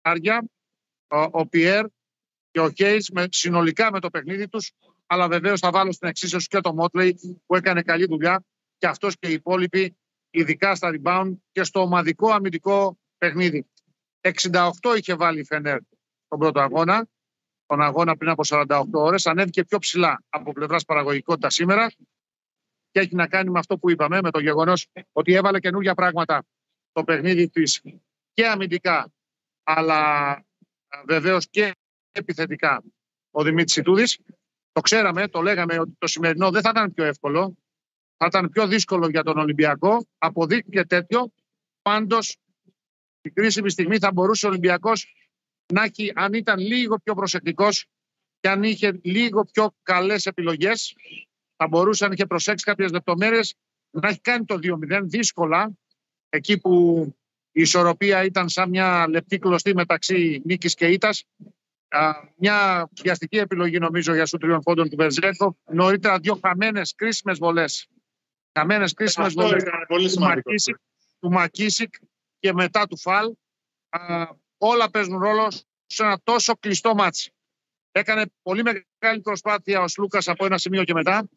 Άρια, ο, ο Πιέρ και ο Κέις συνολικά με το παιχνίδι τους αλλά βεβαίως θα βάλω στην εξίσωση και το Μότλεϊ που έκανε καλή δουλειά και αυτός και οι υπόλοιποι ειδικά στα rebound και στο ομαδικό αμυντικό παιχνίδι. 68 είχε βάλει η Φενέρ τον πρώτο αγώνα, τον αγώνα πριν από 48 ώρες, ανέβηκε πιο ψηλά από πλευράς παραγωγικότητας σήμερα και έχει να κάνει με αυτό που είπαμε, με το γεγονός ότι έβαλε καινούργια πράγματα το παιχνίδι της και αμυντικά, αλλά βεβαίως και επιθετικά ο Δημήτρης Ιτούδης. Το ξέραμε, το λέγαμε ότι το σημερινό δεν θα ήταν πιο εύκολο, θα ήταν πιο δύσκολο για τον Ολυμπιακό. Αποδείχθηκε τέτοιο. Πάντως, στην κρίσιμη στιγμή θα μπορούσε ο Ολυμπιακός να έχει, αν ήταν λίγο πιο προσεκτικός και αν είχε λίγο πιο καλές επιλογές, θα μπορούσε, αν είχε προσέξει κάποιες λεπτομέρειες, να έχει κάνει το 2-0 δύσκολα. Εκεί που η ισορροπία ήταν σαν μια λεπτή κλωστή μεταξύ νίκης και ήττας. Μια βιαστική επιλογή νομίζω για σουτ τριών πόντων του Βεζένκοφ. Νωρίτερα δύο χαμένες κρίσιμες βολές Καμένε κρίσιμες βολές του ΜακΚίσικ και μετά του Φαλ. Α, όλα παίζουν ρόλο σε ένα τόσο κλειστό ματς. Έκανε πολύ μεγάλη προσπάθεια ο Σλούκας από ένα σημείο και μετά.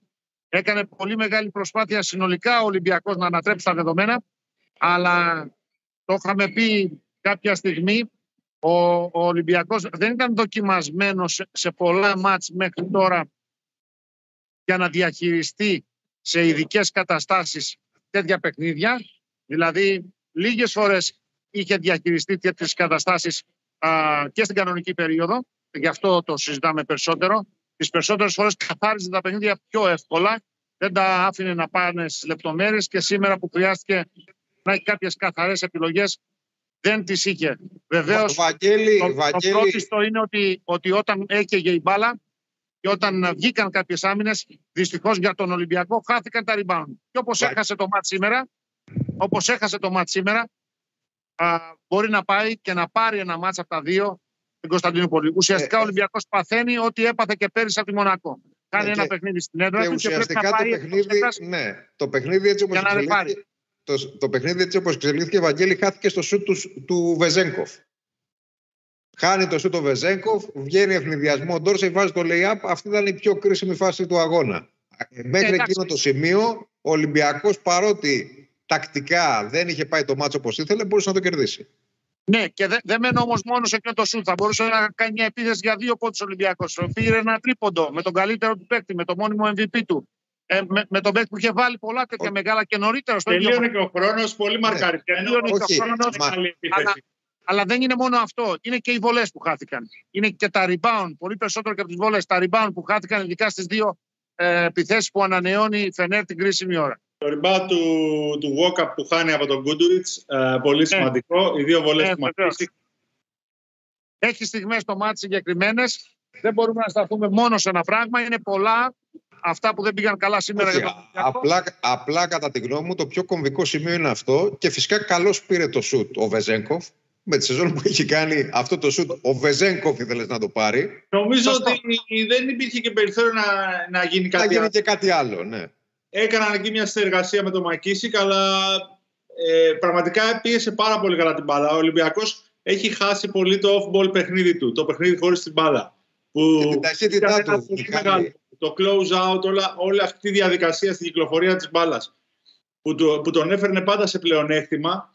Έκανε πολύ μεγάλη προσπάθεια συνολικά ο Ολυμπιακός να ανατρέψει τα δεδομένα. Αλλά το είχαμε πει κάποια στιγμή, ο, ο Ολυμπιακός δεν ήταν δοκιμασμένος σε πολλά μάτς μέχρι τώρα για να διαχειριστεί σε ειδικές καταστάσεις τέτοια παιχνίδια. Δηλαδή, λίγες φορές είχε διαχειριστεί τέτοιες καταστάσεις και στην κανονική περίοδο. Γι' αυτό το συζητάμε περισσότερο. Τις περισσότερες φορές καθάριζε τα παιχνίδια πιο εύκολα. Δεν τα άφηνε να πάνε στις λεπτομέρειες και σήμερα που χρειάστηκε να έχει κάποιες καθαρές επιλογές, δεν τις είχε. Βεβαίως, το, το, το είναι ότι, ότι όταν έκαιγε η μπάλα, και όταν βγήκαν κάποιες άμυνες, δυστυχώς για τον Ολυμπιακό χάθηκαν τα rebound. Και όπως έχασε το μάτ σήμερα, όπως έχασε το μάτ σήμερα, α, μπορεί να πάει και να πάρει ένα μάτ από τα δύο την Κωνσταντινούπολη. Ουσιαστικά ε, ο ε. Ολυμπιακός παθαίνει ό,τι έπαθε και πέρυσι από τη Μονακό. Κάνει ένα παιχνίδι στην έδρα του και πρέπει να πάει το παιχνίδι, ναι, το παιχνίδι έτσι όπως εξελίχθηκε, το, το παιχνίδι έτσι όπως εξελίχθηκε, Ευαγγέλη χάθηκε στο σούτ του, του Βεζέγκοφ. Χάνει το σούτο Βεζέγκοφ, βγαίνει ευνηδιασμό. Ο Ντόρσεϊ βάζει το lay-up. Αυτή ήταν η πιο κρίσιμη φάση του αγώνα. Μέχρι εκείνο το σημείο, ο Ολυμπιακός παρότι τακτικά δεν είχε πάει το μάτσο όπως ήθελε, μπορούσε να το κερδίσει. Ναι, και δεν δε μένω όμως μόνος σε εκείνο το σούτ. Θα μπορούσε να κάνει μια επίθεση για δύο πόντους Ολυμπιακός. Πήρε ένα τρίποντο με τον καλύτερο του παίκτη, με το μόνιμο MVP του. Ε, με, με, τον παίκτη που είχε βάλει πολλά τέτοια μεγάλα και νωρίτερα στο Τελείωνε και ο χρόνος, πολύ ναι. μαρκαριστικά. Τελείωνε και ο χρόνος. Αλλά δεν είναι μόνο αυτό. Είναι και οι βολές που χάθηκαν. Είναι και τα rebound. Πολύ περισσότερο και από τις βολές. Τα rebound που χάθηκαν, ειδικά στις δύο ε, επιθέσεις που ανανεώνει η Φενέρ την κρίσιμη ώρα. Το rebound του, του walk-up που χάνει από τον Γκούντουριτ, ε, πολύ ναι. σημαντικό. Οι δύο βολές ε, που ματήσει. Έχει στιγμές το μάτι συγκεκριμένες. Δεν μπορούμε να σταθούμε μόνο σε ένα πράγμα. Είναι πολλά αυτά που δεν πήγαν καλά σήμερα. για το απλά, απλά κατά τη γνώμη μου το πιο κομβικό σημείο είναι αυτό και φυσικά καλώς πήρε το σουτ ο Βεζέγκοφ με τη σεζόν που έχει κάνει αυτό το σουτ, ο Βεζέγκοφ ήθελες να το πάρει. Νομίζω ότι δεν υπήρχε και περιθώριο να, να γίνει κάτι άλλο. Να γίνει και κάτι άλλο, ναι. Έκαναν εκεί μια συνεργασία με τον Μακίσικ, αλλά ε, πραγματικά πίεσε πάρα πολύ καλά την μπάλα. Ο Ολυμπιακός έχει χάσει πολύ το off-ball παιχνίδι του, το παιχνίδι χωρίς την μπάλα. Που και την ταχύτητά του. Το close out, όλα, όλη αυτή τη διαδικασία στην κυκλοφορία της μπάλας. Που, που τον έφερνε πάντα σε πλεονέκτημα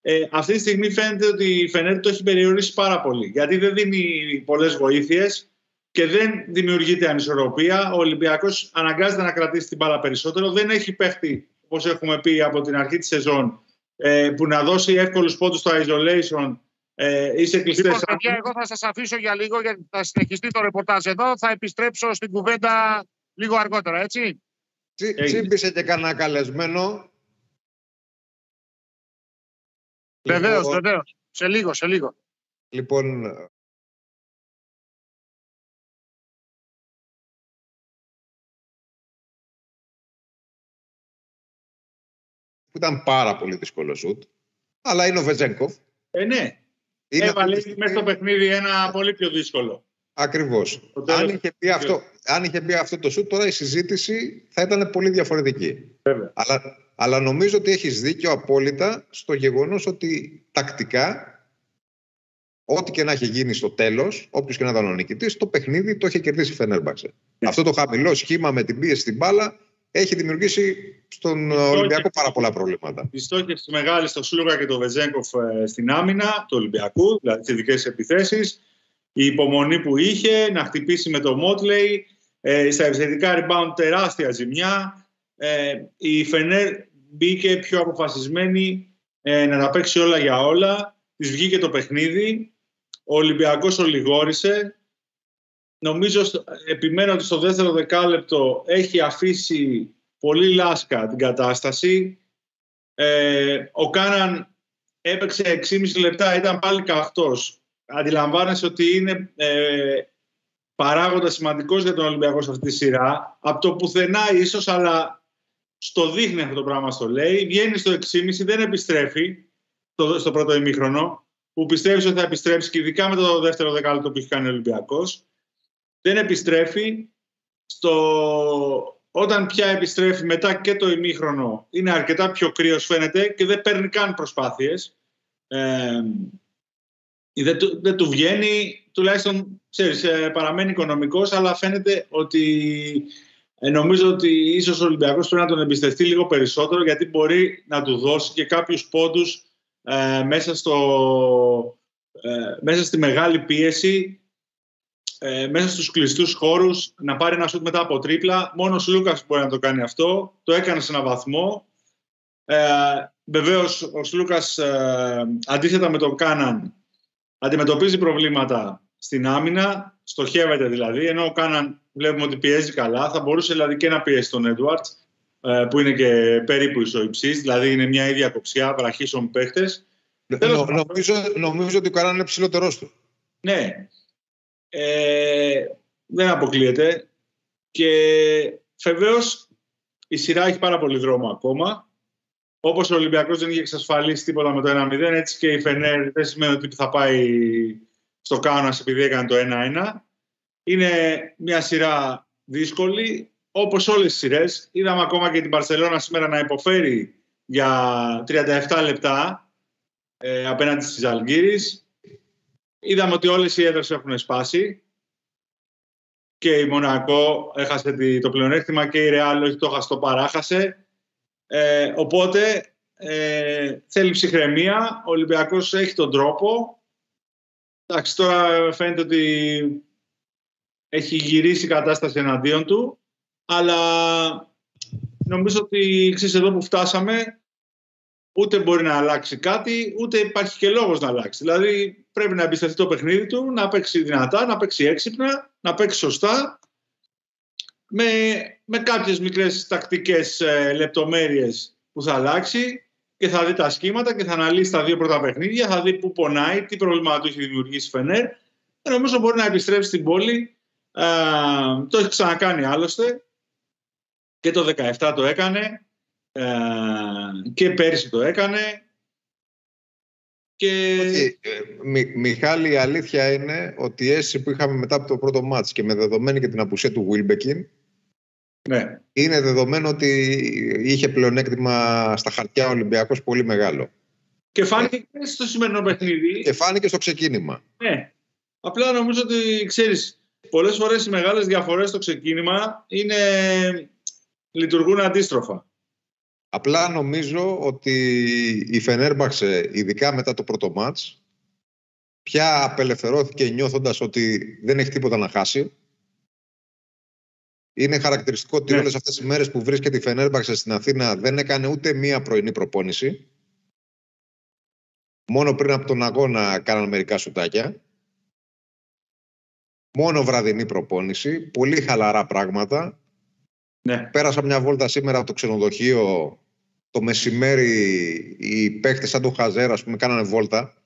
ε, αυτή τη στιγμή φαίνεται ότι η Φενέρ το έχει περιορίσει πάρα πολύ. Γιατί δεν δίνει πολλές βοήθειες και δεν δημιουργείται ανισορροπία. Ο Ολυμπιακός αναγκάζεται να κρατήσει την μπάλα περισσότερο. Δεν έχει παίχτη, όπως έχουμε πει από την αρχή της σεζόν, ε, που να δώσει εύκολους πόντους στο isolation ε, ή σε κλειστές λοιπόν, εγώ θα σας αφήσω για λίγο γιατί θα συνεχιστεί το ρεπορτάζ εδώ. Θα επιστρέψω στην κουβέντα λίγο αργότερα, έτσι. Τσίμπησε και κανένα καλεσμένο Βεβαίως, λοιπόν, βεβαίως. Σε λίγο, σε λίγο. Λοιπόν, που ήταν πάρα πολύ δύσκολο σουτ. Αλλά είναι ο Βετζέγκοφ. Ε, ναι. Είναι Έβαλε μέσα στο παιχνίδι ένα πολύ πιο δύσκολο. Ακριβώς. Αν, είχε πει αυτό, αν είχε πει αυτό το σουτ, τώρα η συζήτηση θα ήταν πολύ διαφορετική. Βέβαια. Αλλά αλλά νομίζω ότι έχεις δίκιο απόλυτα στο γεγονός ότι τακτικά ό,τι και να έχει γίνει στο τέλος, όποιος και να ήταν ο νικητής, το παιχνίδι το είχε κερδίσει η Φενέρμπαξε. Ναι. Αυτό το χαμηλό σχήμα με την πίεση στην μπάλα έχει δημιουργήσει στον Ολυμπιακό πάρα πολλά προβλήματα. Η στόχευση μεγάλη στο Σλούγα και το Βεζέγκοφ ε, στην άμυνα του Ολυμπιακού, δηλαδή τις ειδικές επιθέσεις. Η υπομονή που είχε να χτυπήσει με το Μότλεϊ. Ε, στα επιθετικά rebound τεράστια ζημιά. Ε, η Φενέρ μπήκε πιο αποφασισμένη ε, να τα παίξει όλα για όλα. Της βγήκε το παιχνίδι. Ο Ολυμπιακός ολιγόρησε. Νομίζω, επιμένω ότι στο δεύτερο δεκάλεπτο έχει αφήσει πολύ λάσκα την κατάσταση. Ε, ο Κάναν έπαιξε 6,5 λεπτά, ήταν πάλι καυτός. Αντιλαμβάνεσαι ότι είναι ε, παράγοντας σημαντικός για τον Ολυμπιακό σε αυτή τη σειρά. Από το πουθενά ίσως, αλλά στο δείχνει αυτό το πράγμα στο λέει. Βγαίνει στο 6,5, δεν επιστρέφει στο, στο πρώτο ημίχρονο, που πιστεύεις ότι θα επιστρέψει και ειδικά με το δεύτερο δεκάλεπτο που έχει κάνει ο Ολυμπιακός δεν επιστρέφει. Στο... Όταν πια επιστρέφει μετά και το ημίχρονο είναι αρκετά πιο κρύος φαίνεται και δεν παίρνει καν προσπάθειες. Ε, δεν, του, δεν του βγαίνει, τουλάχιστον ξέρεις, ε, παραμένει οικονομικός, αλλά φαίνεται ότι ε, νομίζω ότι ίσως ο Ολυμπιακός πρέπει να τον εμπιστευτεί λίγο περισσότερο γιατί μπορεί να του δώσει και κάποιους πόντους ε, μέσα, στο, μέσα στη μεγάλη πίεση ε, μέσα στους κλειστούς χώρους να πάρει ένα σούτ μετά από τρίπλα. Μόνος ο Λούκας μπορεί να το κάνει αυτό. Το έκανε σε έναν βαθμό. Ε, Βεβαίως, ο Σλούκας ε, αντίθετα με τον Κάναν αντιμετωπίζει προβλήματα στην άμυνα, στοχεύεται δηλαδή, ενώ ο Κάναν βλέπουμε ότι πιέζει καλά. Θα μπορούσε δηλαδή και να πιέσει τον Έντουαρτ, ε, που είναι και περίπου ισοϊψής, δηλαδή είναι μια ίδια κοψιά, βραχίσων παίχτες. Νομίζω, νομίζω ότι ο Κάναν είναι ψηλότερός του. Ναι, ε, δεν αποκλείεται. Και βεβαίως η σειρά έχει πάρα πολύ δρόμο ακόμα. Όπως ο Ολυμπιακός δεν είχε εξασφαλίσει τίποτα με το 1-0, έτσι και η Φενέρ δεν σημαίνει ότι θα πάει στο κάνα επειδή έκανε το 1-1. Είναι μια σειρά δύσκολη. Όπως όλες τις σειρές, είδαμε ακόμα και την Παρσελώνα σήμερα να υποφέρει για 37 λεπτά ε, απέναντι στις Αλγύρης. Είδαμε ότι όλες οι έδρες έχουν σπάσει και η Μονακό έχασε το πλεονέκτημα και η Ρεάλ όχι το χαστό παράχασε. Ε, οπότε ε, θέλει ψυχραιμία. Ο Ολυμπιακός έχει τον τρόπο. Εντάξει, τώρα φαίνεται ότι έχει γυρίσει η κατάσταση εναντίον του. Αλλά νομίζω ότι ξέρεις, εδώ που φτάσαμε ούτε μπορεί να αλλάξει κάτι, ούτε υπάρχει και λόγος να αλλάξει. Δηλαδή πρέπει να εμπιστευτεί το παιχνίδι του, να παίξει δυνατά, να παίξει έξυπνα, να παίξει σωστά, με, με κάποιες μικρές τακτικές ε, λεπτομέρειες που θα αλλάξει και θα δει τα σχήματα και θα αναλύσει τα δύο πρώτα παιχνίδια, θα δει πού πονάει, τι πρόβλημα του έχει δημιουργήσει η Φενέρ. Και νομίζω μπορεί να επιστρέψει στην πόλη. Ε, το έχει ξανακάνει άλλωστε. Και το 17 το έκανε. Ε, και πέρσι το έκανε. Και... Ε, Μιχάλη, η αλήθεια είναι ότι η αίσθηση που είχαμε μετά από το πρώτο μάτς και με δεδομένη και την απουσία του Βίλμπεκιν ναι. είναι δεδομένο ότι είχε πλεονέκτημα στα χαρτιά ο Ολυμπιακός πολύ μεγάλο. Και φάνηκε και στο σημερινό παιχνίδι. Και φάνηκε στο ξεκίνημα. Ναι. Απλά νομίζω ότι, ξέρεις, πολλές φορές οι μεγάλες διαφορές στο ξεκίνημα είναι... λειτουργούν αντίστροφα. Απλά νομίζω ότι η Φενέρμπαξε, ειδικά μετά το πρώτο μάτς, πια απελευθερώθηκε νιώθοντας ότι δεν έχει τίποτα να χάσει. Είναι χαρακτηριστικό ότι ναι. όλες αυτές τις μέρες που βρίσκεται η Φενέρμπαξε στην Αθήνα δεν έκανε ούτε μία πρωινή προπόνηση. Μόνο πριν από τον αγώνα κάναν μερικά σουτάκια. Μόνο βραδινή προπόνηση. Πολύ χαλαρά πράγματα. Ναι. Πέρασα μια βόλτα σήμερα από το ξενοδοχείο το μεσημέρι οι παίχτες σαν τον Χαζέρα, ας πούμε, κάνανε βόλτα.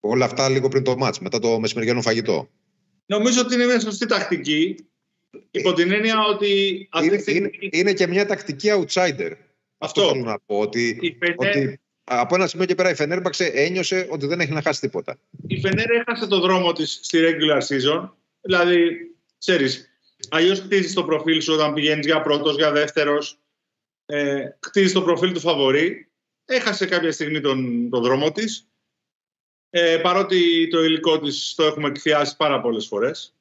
Όλα αυτά λίγο πριν το μάτς, μετά το μεσημεριανό φαγητό. Νομίζω ότι είναι μια σωστή τακτική. Υπό την έννοια ότι... Είναι, είναι, είναι, και μια τακτική outsider. Αυτό, Αυτό θέλω να πω. Ότι, ότι από ένα σημείο και πέρα η Φενέρμπαξε ένιωσε ότι δεν έχει να χάσει τίποτα. Η Φενέρ έχασε το δρόμο της στη regular season. Δηλαδή, ξέρεις, αλλιώς χτίζεις το προφίλ σου όταν πηγαίνεις για πρώτος, για δεύτερος ε, χτίζει το προφίλ του φαβορή. Έχασε κάποια στιγμή τον, τον δρόμο της. ε, παρότι το υλικό της το έχουμε εκφιάσει πάρα πολλές φορές.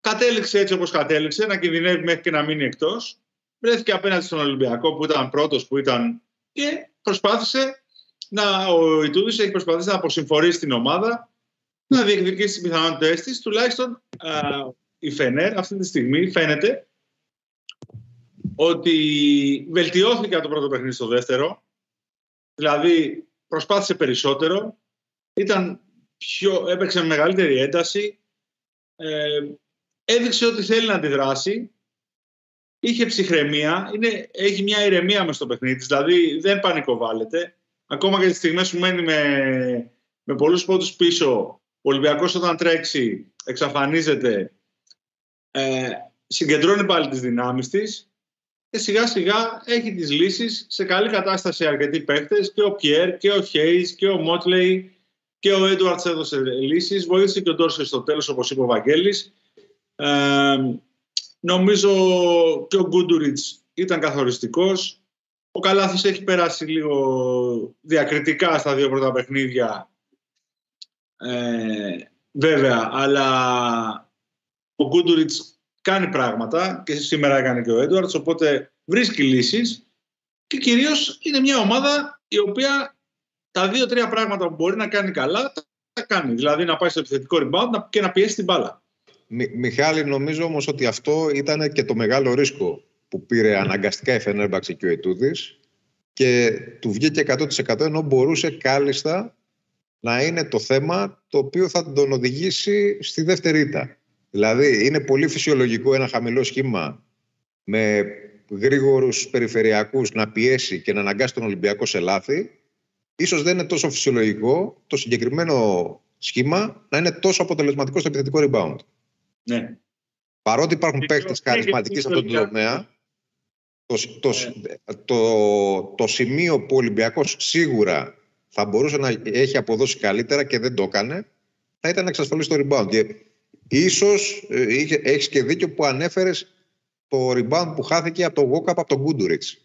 Κατέληξε έτσι όπως κατέληξε, να κινδυνεύει μέχρι και να μείνει εκτός. Βρέθηκε απέναντι στον Ολυμπιακό που ήταν πρώτος που ήταν και προσπάθησε να, ο Ιτούδης έχει προσπαθήσει να αποσυμφορήσει την ομάδα, να διεκδικήσει τις πιθανότητες της. Τουλάχιστον α, η Φενέρ αυτή τη στιγμή φαίνεται ότι βελτιώθηκε από το πρώτο παιχνίδι στο δεύτερο. Δηλαδή προσπάθησε περισσότερο, ήταν πιο, έπαιξε με μεγαλύτερη ένταση, ε, έδειξε ότι θέλει να αντιδράσει, είχε ψυχραιμία, είναι, έχει μια ηρεμία μες στο παιχνίδι της, δηλαδή δεν πανικοβάλλεται. Ακόμα και τις στιγμές που μένει με, με πολλούς πόντους πίσω, ο Ολυμπιακός όταν τρέξει εξαφανίζεται, ε, συγκεντρώνει πάλι τις δυνάμεις της και σιγά σιγά έχει τις λύσεις σε καλή κατάσταση αρκετοί παίχτες και ο Πιέρ και ο Χέις και ο Μότλεϊ και ο Έντουαρτς έδωσε λύσεις. Βοήθησε και ο Ντόρσε στο τέλος όπως είπε ο Βαγγέλης. Ε, νομίζω και ο Γκούντουριτς ήταν καθοριστικός. Ο Καλάθης έχει περάσει λίγο διακριτικά στα δύο πρώτα παιχνίδια. Ε, βέβαια, αλλά ο Γκούντουριτς κάνει πράγματα και σήμερα έκανε και ο Έντουαρτς, οπότε βρίσκει λύσεις και κυρίως είναι μια ομάδα η οποία τα δύο-τρία πράγματα που μπορεί να κάνει καλά τα κάνει. Δηλαδή να πάει στο επιθετικό rebound και να πιέσει την μπάλα. Μιχάλη, νομίζω όμως ότι αυτό ήταν και το μεγάλο ρίσκο που πήρε αναγκαστικά η Φενέρμπαξ και ο Ετούδης και του βγήκε 100% ενώ μπορούσε κάλλιστα να είναι το θέμα το οποίο θα τον οδηγήσει στη δεύτερη ήττα. Δηλαδή, είναι πολύ φυσιολογικό ένα χαμηλό σχήμα με γρήγορους περιφερειακούς να πιέσει και να αναγκάσει τον Ολυμπιακό σε λάθη. Ίσως δεν είναι τόσο φυσιολογικό το συγκεκριμένο σχήμα να είναι τόσο αποτελεσματικό στο επιθετικό rebound. Ναι. Παρότι υπάρχουν παίχτες χαρισματικοί σε αυτό το τομέα, το, το, ναι. το, το, σημείο που ο Ολυμπιακός σίγουρα θα μπορούσε να έχει αποδώσει καλύτερα και δεν το έκανε, θα ήταν να εξασφαλίσει το rebound. Και ίσως ε, έχεις και δίκιο που ανέφερες το rebound που χάθηκε από το walk από τον Γκούντουριτς.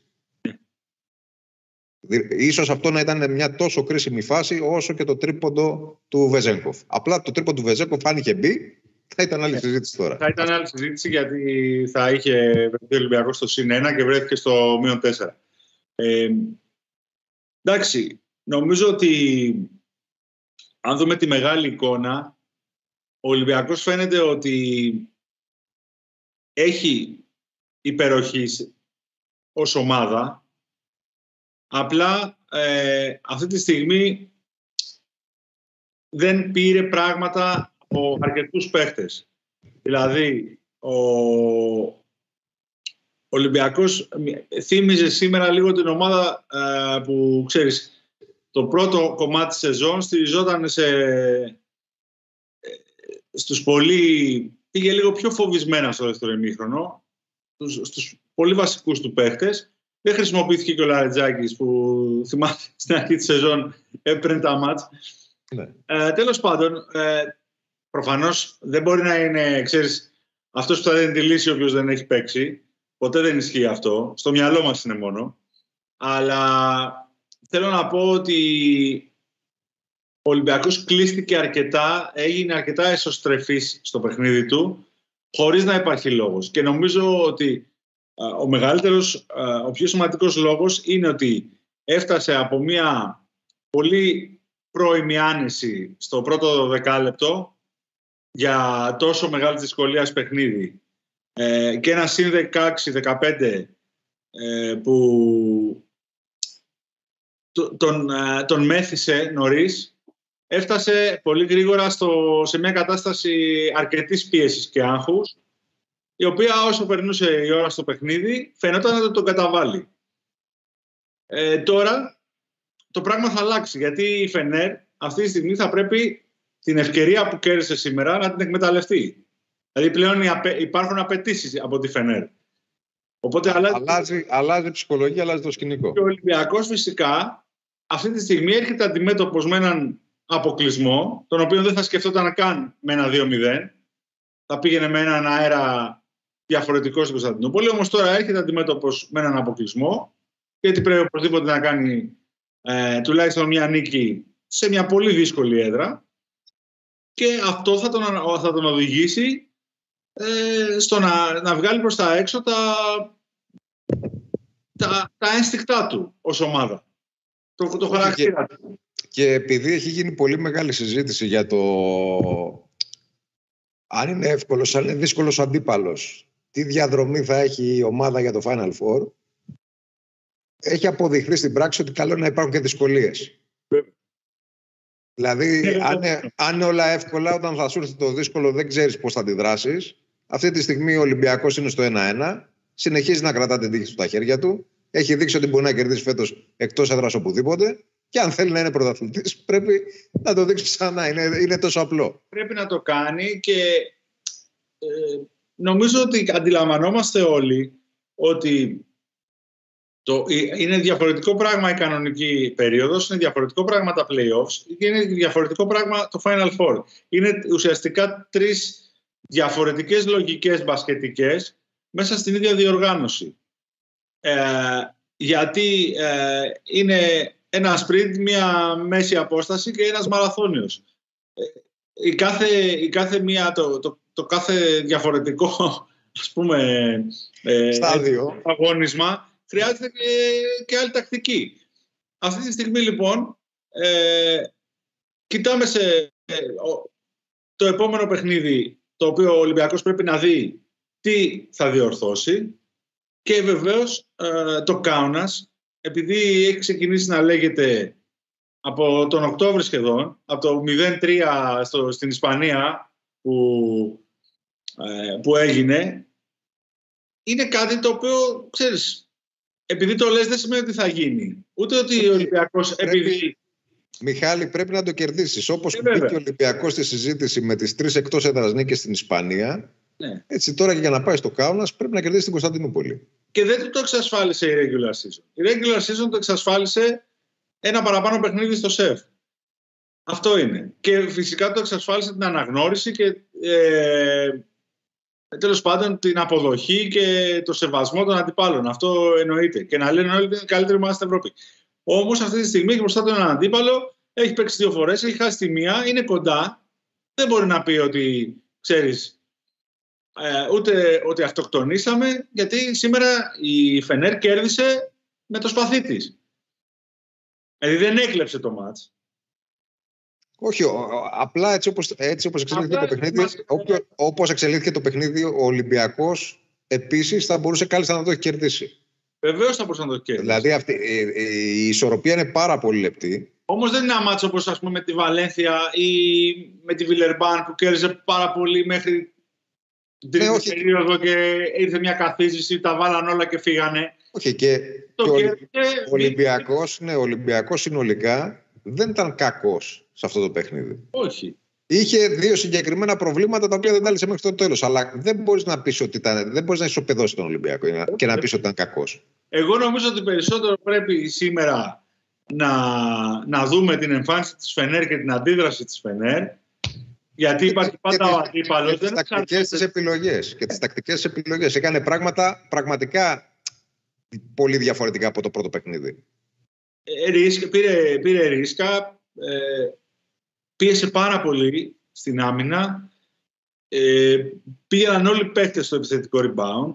Ίσως αυτό να ήταν μια τόσο κρίσιμη φάση όσο και το τρίποντο του Βεζέγκοφ. Απλά το τρίποντο του Βεζέγκοφ αν είχε μπει θα ήταν άλλη συζήτηση τώρα. Θα ήταν άλλη συζήτηση γιατί θα είχε βρεθεί ο Ολυμπιακός στο συν 1 και βρέθηκε στο μείον 4. Ε, εντάξει, νομίζω ότι αν δούμε τη μεγάλη εικόνα, ο Ολυμπιακός φαίνεται ότι έχει υπεροχή ως ομάδα. Απλά ε, αυτή τη στιγμή δεν πήρε πράγματα από αρκετούς παίχτες. Δηλαδή, ο Ολυμπιακός θύμιζε σήμερα λίγο την ομάδα ε, που, ξέρεις, το πρώτο κομμάτι της σεζόν στηριζόταν σε, ε, στους πολύ... πήγε λίγο πιο φοβισμένα στο δεύτερο ημίχρονο στους πολύ βασικούς του παίχτες. Δεν χρησιμοποιήθηκε και ο Λαρετζάκης που θυμάται στην αρχή της σεζόν έπαιρνε τα μάτς. Ναι. Ε, τέλος πάντων, ε, προφανώς δεν μπορεί να είναι, ξέρεις, αυτός που θα δίνει τη λύση όποιος δεν έχει παίξει. Ποτέ δεν ισχύει αυτό. Στο μυαλό μας είναι μόνο. Αλλά θέλω να πω ότι ο Ολυμπιακός κλείστηκε αρκετά, έγινε αρκετά εσωστρεφής στο παιχνίδι του χωρίς να υπάρχει λόγος. Και νομίζω ότι ο μεγαλύτερος, ο πιο σημαντικός λόγος είναι ότι έφτασε από μια πολύ πρώιμη άνεση στο πρώτο δεκάλεπτο για τόσο μεγάλη δυσκολία παιχνίδι ε, και ένα συν 16-15 ε, που τον, ε, τον μέθησε νωρίς έφτασε πολύ γρήγορα στο, σε μια κατάσταση αρκετής πίεσης και άγχους, η οποία όσο περνούσε η ώρα στο παιχνίδι, φαινόταν να τον καταβάλει. Ε, τώρα το πράγμα θα αλλάξει, γιατί η Φενέρ αυτή τη στιγμή θα πρέπει την ευκαιρία που κέρδισε σήμερα να την εκμεταλλευτεί. Δηλαδή πλέον υπάρχουν απαιτήσεις από τη Φενέρ. Οπότε αλλάζει, αλλάζει, αλλάζει ψυχολογία, αλλάζει το σκηνικό. Και ο Ολυμπιακός φυσικά αυτή τη στιγμή έρχεται αντιμέτωπος με έναν αποκλεισμό, τον οποίο δεν θα σκεφτόταν καν με ένα 2-0. Θα πήγαινε με έναν αέρα διαφορετικό στην Κωνσταντινούπολη. Όμως τώρα έρχεται αντιμέτωπος με έναν αποκλεισμό, γιατί πρέπει οπωσδήποτε να κάνει ε, τουλάχιστον μια νίκη σε μια πολύ δύσκολη έδρα και αυτό θα τον, θα τον οδηγήσει ε, στο να, να βγάλει προς τα έξω τα, τα, τα ένστικτά του ως ομάδα. Το, το χαρακτήρα του. Και επειδή έχει γίνει πολύ μεγάλη συζήτηση για το αν είναι εύκολος, αν είναι δύσκολος αντίπαλος, τι διαδρομή θα έχει η ομάδα για το Final Four, έχει αποδειχθεί στην πράξη ότι καλό είναι να υπάρχουν και δυσκολίες. Δηλαδή, αν, αν είναι όλα εύκολα, όταν θα σου έρθει το δύσκολο, δεν ξέρεις πώς θα αντιδράσεις. Αυτή τη στιγμή ο Ολυμπιακός είναι στο 1-1. Συνεχίζει να κρατά την τύχη του στα χέρια του. Έχει δείξει ότι μπορεί να κερδίσει φέτος εκτός έδρας οπουδήποτε. Και αν θέλει να είναι πρωταθλητής, πρέπει να το δείξει ξανά. Είναι, είναι τόσο απλό. Πρέπει να το κάνει και ε, νομίζω ότι αντιλαμβανόμαστε όλοι ότι το, είναι διαφορετικό πράγμα η κανονική περίοδος, είναι διαφορετικό πράγμα τα playoffs και είναι διαφορετικό πράγμα το Final Four. Είναι ουσιαστικά τρεις διαφορετικές λογικές μπασκετικές μέσα στην ίδια διοργάνωση. Ε, γιατί ε, είναι ένα sprint, μια μέση απόσταση και ένας μαραθώνιος. Ε, η, κάθε, η κάθε μία, το, το, το κάθε διαφορετικό ας πούμε, ε, Στάδιο. αγώνισμα χρειάζεται και, και άλλη τακτική. Αυτή τη στιγμή λοιπόν ε, κοιτάμε σε το επόμενο παιχνίδι το οποίο ο Ολυμπιακός πρέπει να δει τι θα διορθώσει και βεβαίως ε, το Κάουνας επειδή έχει ξεκινήσει να λέγεται από τον Οκτώβριο σχεδόν, από το 0-3 στο, στην Ισπανία που, ε, που έγινε, είναι κάτι το οποίο, ξέρεις, επειδή το λες δεν σημαίνει ότι θα γίνει. Ούτε ότι ο Ολυμπιακός, επειδή... Μιχάλη, πρέπει να το κερδίσεις. Όπως ε, μπήκε ο Ολυμπιακός στη συζήτηση με τις τρεις εκτός έδρας νίκες στην Ισπανία, ναι. έτσι τώρα και για να πάει στο Κάουνας πρέπει να κερδίσει την Κωνσταντινούπολη. Και δεν το εξασφάλισε η regular season. Η regular season το εξασφάλισε ένα παραπάνω παιχνίδι στο ΣΕΦ. Αυτό είναι. Και φυσικά το εξασφάλισε την αναγνώριση και ε, τέλος πάντων την αποδοχή και το σεβασμό των αντιπάλων. Αυτό εννοείται. Και να λένε όλοι ότι είναι η καλύτερη ομάδα στην Ευρώπη. Όμως αυτή τη στιγμή έχει μπροστά του έναν αντίπαλο, έχει παίξει δύο φορές, έχει χάσει τη μία, είναι κοντά. Δεν μπορεί να πει ότι ξέρεις, ε, ούτε ότι αυτοκτονήσαμε, γιατί σήμερα η Φενέρ κέρδισε με το σπαθί της. Δηλαδή δεν έκλεψε το μάτς. Όχι, απλά έτσι όπως, έτσι όπως εξελίχθηκε το παιχνίδι, όπως εξελίχθηκε το παιχνίδι, ο Ολυμπιακός επίσης θα μπορούσε κάλλιστα να το έχει κερδίσει. Βεβαίως θα μπορούσε να το έχει κερδίσει. Δηλαδή αυτή, η, η, ισορροπία είναι πάρα πολύ λεπτή. Όμως δεν είναι ένα μάτσο όπως πούμε με τη Βαλένθια ή με τη Βιλερμπάν που κέρδισε πάρα πολύ μέχρι την τρίτη ναι, περίοδο και ήρθε μια καθίζηση, τα βάλαν όλα και φύγανε. Όχι, και, το και ο Ολυμπιακός, ναι, Ολυμπιακός συνολικά δεν ήταν κακός σε αυτό το παιχνίδι. Όχι. Είχε δύο συγκεκριμένα προβλήματα τα οποία δεν τα λύσε μέχρι το τέλος. Αλλά δεν μπορείς να πεις ότι ήταν, δεν μπορείς να ισοπεδώσει τον Ολυμπιακό και να πεις ότι ήταν κακός. Εγώ νομίζω ότι περισσότερο πρέπει σήμερα να, να δούμε την εμφάνιση της Φενέρ και την αντίδραση της Φενέρ γιατί υπάρχει πάντα ο αντίπαλος. Και τις τακτικές τη επιλογές. Και τις τακτικές επιλογές. Έκανε πράγματα πραγματικά πολύ διαφορετικά από το πρώτο παιχνίδι. Ε, ρίσκ, πήρε, πήρε ρίσκα. Ε, πίεσε πάρα πολύ στην άμυνα. Ε, πήγαν όλοι οι παίχτες στο επιθετικό rebound.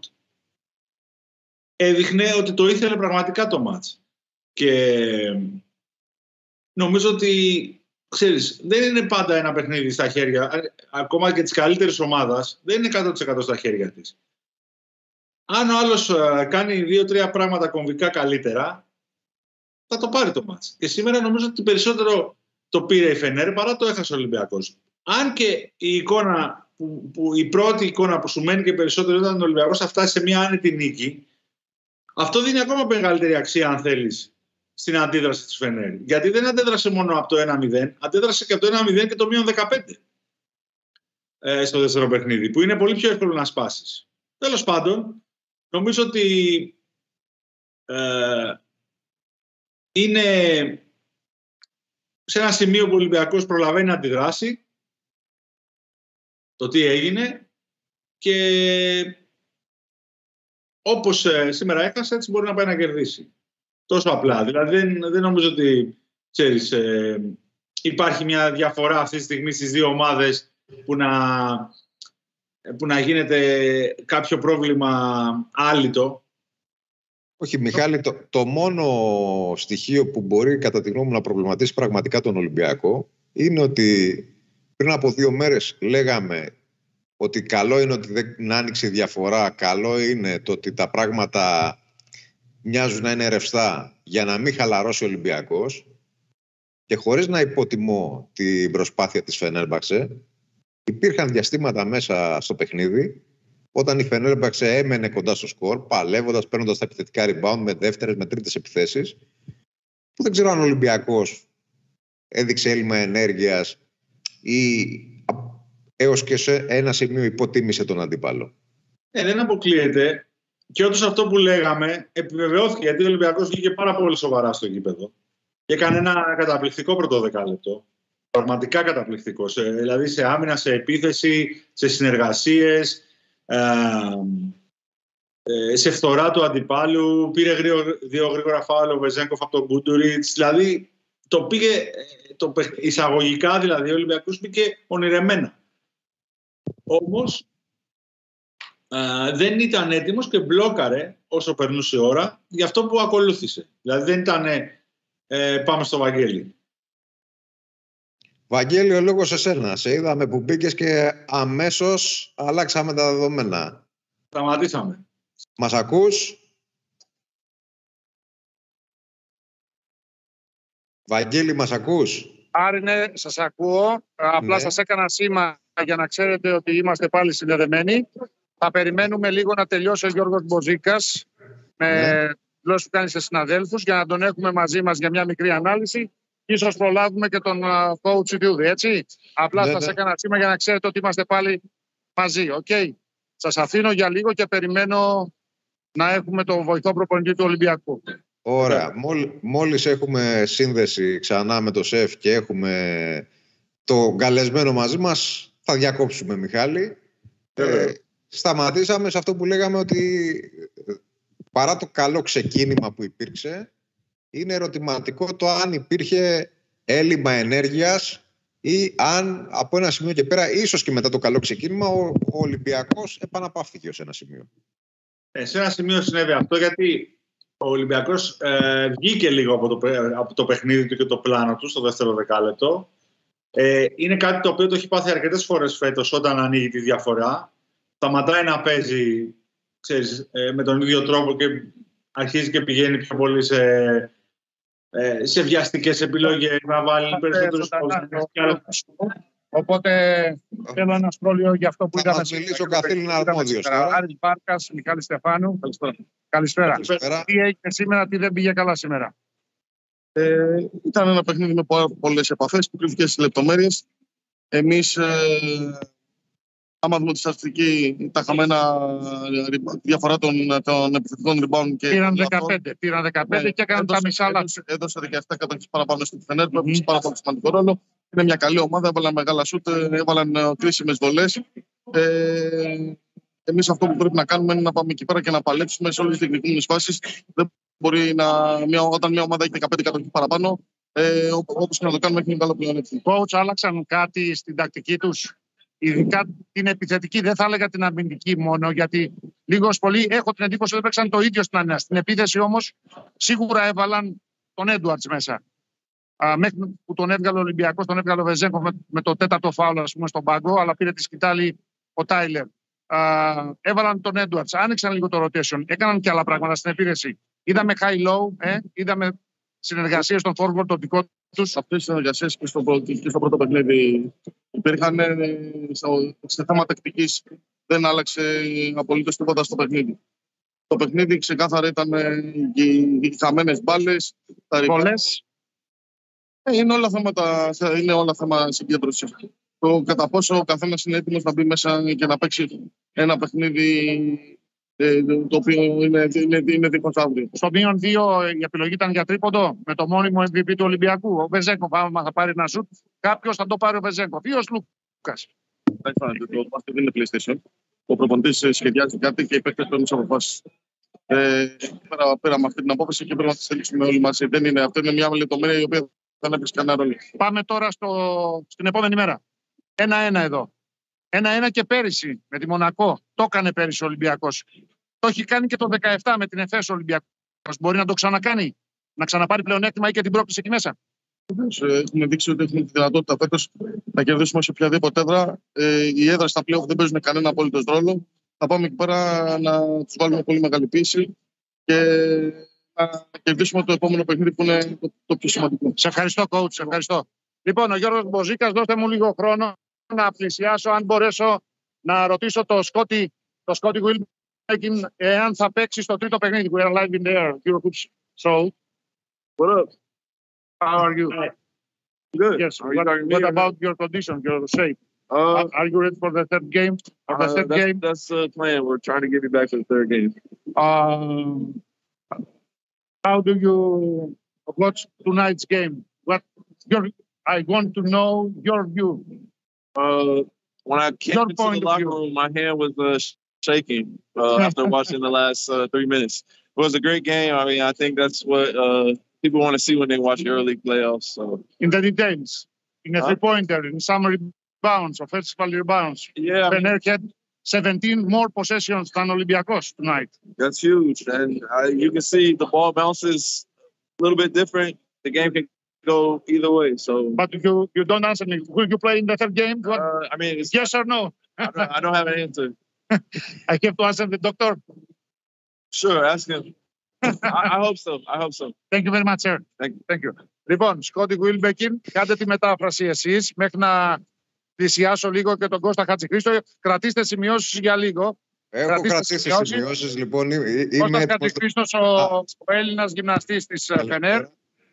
Έδειχνε ότι το ήθελε πραγματικά το μάτς. Και νομίζω ότι ξέρεις, δεν είναι πάντα ένα παιχνίδι στα χέρια, ακόμα και της καλύτερης ομάδας, δεν είναι 100% στα χέρια της. Αν ο άλλος ε, κάνει δύο-τρία πράγματα κομβικά καλύτερα, θα το πάρει το μάτς. Και σήμερα νομίζω ότι περισσότερο το πήρε η Φενέρ παρά το έχασε ο Ολυμπιακός. Αν και η εικόνα, που, που, η πρώτη εικόνα που σου μένει και περισσότερο ήταν ο Ολυμπιακός θα φτάσει σε μια άνετη νίκη, αυτό δίνει ακόμα μεγαλύτερη αξία αν θέλεις στην αντίδραση της Φενέρ. Γιατί δεν αντέδρασε μόνο από το 1-0, αντέδρασε και από το 1-0 και το μείον 15 ε, στο δεύτερο παιχνίδι, που είναι πολύ πιο εύκολο να σπάσεις. Τέλος πάντων, νομίζω ότι ε, είναι σε ένα σημείο που ο Ολυμπιακός προλαβαίνει να αντιδράσει το τι έγινε και όπως ε, σήμερα έχασε έτσι μπορεί να πάει να κερδίσει. Τόσο απλά. Δηλαδή δεν, δεν νομίζω ότι ξέρεις, ε, υπάρχει μια διαφορά αυτή τη στιγμή στις δύο ομάδες που να, που να γίνεται κάποιο πρόβλημα άλυτο. Όχι, Μιχάλη, το, το μόνο στοιχείο που μπορεί κατά τη γνώμη μου να προβληματίσει πραγματικά τον Ολυμπιακό είναι ότι πριν από δύο μέρες λέγαμε ότι καλό είναι ότι δεν άνοιξε διαφορά, καλό είναι το ότι τα πράγματα μοιάζουν να είναι ρευστά για να μην χαλαρώσει ο Ολυμπιακός και χωρίς να υποτιμώ την προσπάθεια της Φενέρμπαξε υπήρχαν διαστήματα μέσα στο παιχνίδι όταν η Φενέρμπαξε έμενε κοντά στο σκορ, παλεύοντας, παίρνοντας τα επιθετικά rebound με δεύτερες, με τρίτες επιθέσεις, που δεν ξέρω αν ο Ολυμπιακός έδειξε έλλειμμα ενέργειας ή έως και σε ένα σημείο υποτίμησε τον αντίπαλο. Ε, δεν αποκλείεται. Και όντως αυτό που λέγαμε επιβεβαιώθηκε γιατί ο Ολυμπιακός βγήκε πάρα πολύ σοβαρά στο γήπεδο και έκανε ένα καταπληκτικό πρώτο δεκάλεπτο. Πραγματικά καταπληκτικός. Σε, δηλαδή σε άμυνα, σε επίθεση, σε συνεργασίες, ε, ε, σε φθορά του αντιπάλου. Πήρε γρήγορα, δύο γρήγορα φάουλ ο Βεζέγκοφ από τον Κούντουριτ. Δηλαδή το πήγε ε, το, εισαγωγικά δηλαδή ο Ολυμπιακός πήγε ονειρεμένα. Όμως δεν ήταν έτοιμος και μπλόκαρε όσο περνούσε η ώρα για αυτό που ακολούθησε. Δηλαδή δεν ήταν ε, πάμε στο Βαγγέλη. Βαγγέλη, ο λόγος εσένα. Σε είδαμε που μπήκες και αμέσως αλλάξαμε τα δεδομένα. Σταματήσαμε. Μας ακούς; Βαγγέλη, μας ακούς; Άρη, ναι, σας ακούω. Απλά ναι. σας έκανα σήμα για να ξέρετε ότι είμαστε πάλι συνδεδεμένοι. Θα περιμένουμε λίγο να τελειώσει ο Γιώργος Μποζίκας με ναι. που κάνει σε συναδέλφους για να τον έχουμε μαζί μας για μια μικρή ανάλυση. Ίσως προλάβουμε και τον coach Ιδιούδη, έτσι. Απλά ναι, σας ναι. έκανα σήμα για να ξέρετε ότι είμαστε πάλι μαζί. Οκ. Okay. Σας αφήνω για λίγο και περιμένω να έχουμε τον βοηθό προπονητή του Ολυμπιακού. Ωραία. μόλις έχουμε σύνδεση ξανά με το ΣΕΦ και έχουμε το καλεσμένο μαζί μας, θα διακόψουμε Μιχάλη. Ε, σταματήσαμε σε αυτό που λέγαμε ότι παρά το καλό ξεκίνημα που υπήρξε, είναι ερωτηματικό το αν υπήρχε έλλειμμα ενέργειας ή αν από ένα σημείο και πέρα, ίσως και μετά το καλό ξεκίνημα, ο, ο Ολυμπιακός επαναπαύθηκε ως ένα σημείο. Ε, σε ένα σημείο συνέβη αυτό γιατί ο Ολυμπιακός ε, βγήκε λίγο από το, από το παιχνίδι του και το πλάνο του στο δεύτερο δεκάλεπτο. Ε, είναι κάτι το οποίο το έχει πάθει αρκετές φορές φέτος όταν ανοίγει τη διαφορά. Σταματάει να παίζει ξέρεις, ε, με τον ίδιο τρόπο και αρχίζει και πηγαίνει πιο πολύ σε, ε, σε βιαστικές επιλογές, να βάλει περισσότερους Οπότε θέλω ένα σχόλιο για αυτό που είδαμε. Θα μιλήσει ο καθήλυνα αρμόδιος. Άρης Μπάρκας, Μιχάλης Στεφάνου. Καλησπέρα. Καλησπέρα. Τι έγινε σήμερα, τι δεν πήγε καλά σήμερα; Ε, ήταν ένα παιχνίδι με πολλές επαφές που κρύφτηκε στις λεπτομέρειες. Εμείς, ε, άμα δούμε τη στατιστική, τα χαμένα διαφορά των, των επιθετικών rebound και. Πήραν 15, πήραν 15 ναι, και έκαναν τα μισά λάθη. Έδωσε 17 κατοχέ παραπάνω στην Φενέρ, που έπαιξε πάρα πολύ σημαντικό ρόλο. Είναι μια καλή ομάδα, έβαλαν μεγάλα σούτ, έβαλαν ε, κρίσιμες βολές. Ε, Εμείς αυτό που πρέπει να κάνουμε είναι να πάμε εκεί πέρα και να παλέψουμε σε όλες τις τεχνικέ φάσεις. Δεν μπορεί να, μια, όταν μια ομάδα έχει 15 κατοχή παραπάνω, ε, όπως και να το κάνουμε, έχει ένα καλό πλεονέκτημα. Coach, άλλαξαν κάτι στην τακτική τους, ειδικά την επιθετική, δεν θα έλεγα την αμυντική μόνο, γιατί λίγος πολύ έχω την εντύπωση ότι έπαιξαν το ίδιο στην ανέας. Στην επίθεση όμως, σίγουρα έβαλαν τον Έντουαρτ μέσα. Α, μέχρι που τον έβγαλε ο Ολυμπιακός, τον έβγαλε ο Βεζέγκο με, με, το τέταρτο φάουλ, ας πούμε, στον πάγκο, αλλά πήρε τη σκητάλη ο Τάιλερ. Α, έβαλαν τον Έντουαρτ, άνοιξαν λίγο το rotation, έκαναν και άλλα πράγματα στην επίθεση. Είδαμε high-low, ε, είδαμε συνεργασίες των forward των δικών του. Αυτές οι συνεργασίες και, στο, και στο πρώτο παιχνίδι υπήρχαν. Ε, στο, σε θέμα τακτικής δεν άλλαξε απολύτως τίποτα στο παιχνίδι. Το παιχνίδι ξεκάθαρα ήταν ε, οι, οι χαμένε μπάλες, τα Ε, είναι όλα θέματα, είναι όλα θέμα συγκέντρωσης. Το κατά πόσο ο καθένας είναι έτοιμος να μπει μέσα και να παίξει ένα παιχνίδι ε, το οποίο είναι, είναι, είναι δικός αύριο. Στο μείον 2 η επιλογή ήταν για τρίποντο με το μόνιμο MVP του Ολυμπιακού. Ο Βεζέκο, άμα θα πάρει ένα σουτ, κάποιος θα το πάρει ο Βεζέκο. Ποιος Λούκας. Δεν είναι PlayStation. Ο προπονητής σχεδιάζει κάτι και οι παίκτες παίρνουν τις αποφάσεις. Ε, πέρα, πήραμε αυτή την απόφαση και πρέπει να τη στηρίξουμε όλοι μαζί. Δεν είναι, αυτή είναι μια λεπτομέρεια η οποία δεν έπαιξε κανένα ρόλο. Πάμε τώρα στο, στην επόμενη μέρα. Ένα-ένα εδώ. Ένα-ένα και πέρυσι με τη Μονακό. Το έκανε πέρυσι ο Ολυμπιακός. Το έχει κάνει και το 17 με την ΕΦΕΣ ο Ολυμπιακός. Μπορεί να το ξανακάνει, να ξαναπάρει πλεονέκτημα ή και την πρόκληση εκεί μέσα. Ε, έχουμε δείξει ότι έχουμε τη δυνατότητα φέτος να κερδίσουμε σε οποιαδήποτε έδρα. Ε, οι έδρες στα πλέον δεν παίζουν κανένα απόλυτος ρόλο. Θα πάμε εκεί πέρα να τους βάλουμε πολύ μεγάλη πίεση και να κερδίσουμε το επόμενο παιχνίδι που είναι το, το πιο σημαντικό. Σε ευχαριστώ, coach. Σε ευχαριστώ. Λοιπόν, ο Γιώργος Μποζίκας, δώστε μου λίγο χρόνο να πλησιάσω, αν μπορέσω να ρωτήσω το Σκότι, το Σκότι Wilbekin, εάν θα παίξει στο τρίτο παιχνίδι. We are live in the air, Eurohoops show. What up? How are you? Good. Yes. Are you What, talking to me what or about your condition, your shape? Uh, are you ready for the third game? For the uh, third that's, game? that's the plan. We're trying to get me back for the third game. Um, how do you watch tonight's game? What your I want to know your view. Uh, when I came Your into the locker room, my hand was uh, shaking uh, after watching the last uh, three minutes. It was a great game. I mean, I think that's what uh, people want to see when they watch Euroleague playoffs. So in the details, in a Huh? three pointer, in some rebounds, offensive rebounds. yeah, I mean, had 17 more possessions than Olympiacos tonight. that's huge, and uh, you can see the ball bounces a little bit different. The game can go either way. So, But you, you don't answer me. Will you play in the third game? What, uh, I mean, it's, yes or no? I, don't, I don't have an answer. I have to answer the doctor. Sure, ask him. I, I hope so. I hope so. Thank you very much, sir. Thank you. Thank you. Λοιπόν, Σκότι Βίλμπεκιν, κάντε τη μετάφραση εσείς μέχρι να πλησιάσω λίγο και τον Κώστα Χατζηχρήστο. Κρατήστε σημειώσεις για λίγο. Έχω Κρατήστε κρατήσει σημειώσεις. σημειώσεις, λοιπόν. ε- ε- Κώστας Είμαι Χατζηχρήστος, ο, ο Έλληνας γυμναστής της ε, Φενέρ.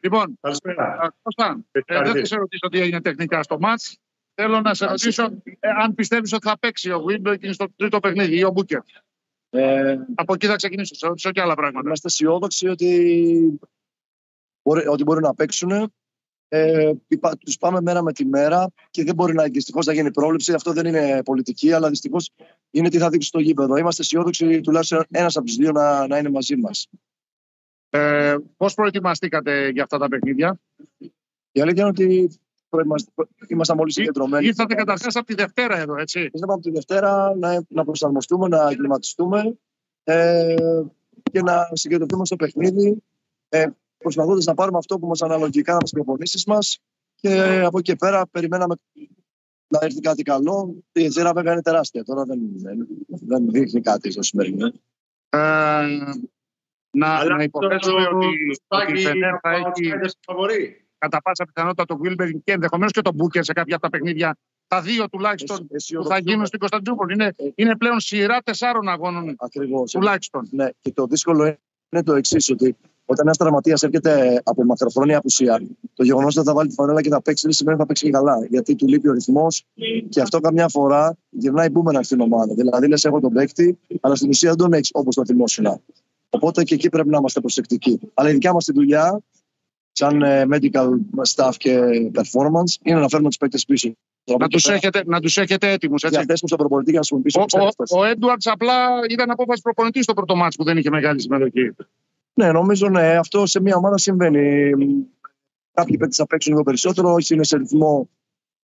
Λοιπόν, Καλησπέρα. α, Κώστα, ε, δεν θα σε ρωτήσω τι έγινε τεχνικά στο μάτς. Θέλω να σε ρωτήσω ε, αν πιστεύεις ότι θα παίξει ο Βίλμπεκιν στο τρίτο παιχνίδι ή ο Μπούκερ. Ε, Από εκεί θα ξεκινήσω, σε ρωτήσω και άλλα πράγματα. είμαστε αισιόδοξοι ότι μπορεί, ότι μπορούν να παίξουν. Ε, υπά- τους πάμε μέρα με τη μέρα και δεν μπορεί να δυστυχώς να γίνει πρόβλεψη. Αυτό δεν είναι πολιτική, αλλά δυστυχώς είναι τι θα δείξει στο γήπεδο. Είμαστε αισιόδοξοι τουλάχιστον ένας από τους δύο να, να είναι μαζί μας. Ε, πώς προετοιμαστήκατε για αυτά τα παιχνίδια; Η αλήθεια είναι ότι προετοιμασ- ήμασταν πολύ συγκεντρωμένοι. Ήρθατε καταρχάς από τη Δευτέρα εδώ, έτσι. Ήρθαμε από τη Δευτέρα να, να προσαρμοστούμε, να εγκληματιστούμε ε, και να συγκεντρωθούμε στο παιχνίδι, ε, προσπαθώντας να πάρουμε αυτό που μας αναλογικά από τις προπονήσεις μας. Και από εκεί και πέρα περιμέναμε να έρθει κάτι καλό. Η Ετζέρα βέβαια είναι τεράστια. Τώρα δεν, δεν, δεν δείχνει κάτι στο σημερινό. Ε, να, Αλλά να υποθέσουμε το- ότι, το ότι η Στάκη Φενέρ θα από έχει outsiders φαβορεί. κατά πάσα πιθανότητα τον Βίλμπερν και ενδεχομένως και τον Μπούκερ σε κάποια από τα παιχνίδια. Τα δύο τουλάχιστον που θα γίνουν στην Κωνσταντινούπολη. Είναι, είναι πλέον σειρά τεσσάρων αγώνων Ακριβώς. τουλάχιστον. Ναι, και το δύσκολο είναι το εξής, ότι όταν ένας τραυματίας έρχεται από μακροχρόνια απουσία, το γεγονός ότι θα βάλει τη φανέλα και θα παίξει δεν σημαίνει ότι θα παίξει και καλά. Γιατί του λείπει ο ρυθμός και αυτό καμιά φορά γυρνάει μπούμενα στην ομάδα. Δηλαδή, λες: Έχω τον παίκτη, αλλά στην ουσία δεν τον έχεις όπως το θυμόσουνα. Οπότε και εκεί πρέπει να είμαστε προσεκτικοί. Αλλά η δικιά μας τη δουλειά, σαν ε, medical staff και performance, είναι να φέρουμε τους παίκτες πίσω. Να τους έχετε, να τους έχετε έτοιμους. Για αυτέ που στον προπονητή για να σου πίσω. Ο, ο, ο Έντουαρτ απλά ήταν απόφαση προπονητής στο πρώτο μάτσο που δεν είχε μεγάλη συμμετοχή. Ναι, νομίζω ναι, αυτό σε μια ομάδα συμβαίνει. Κάποιοι παίκτες θα παίξουν λίγο περισσότερο, όσοι είναι σε ρυθμό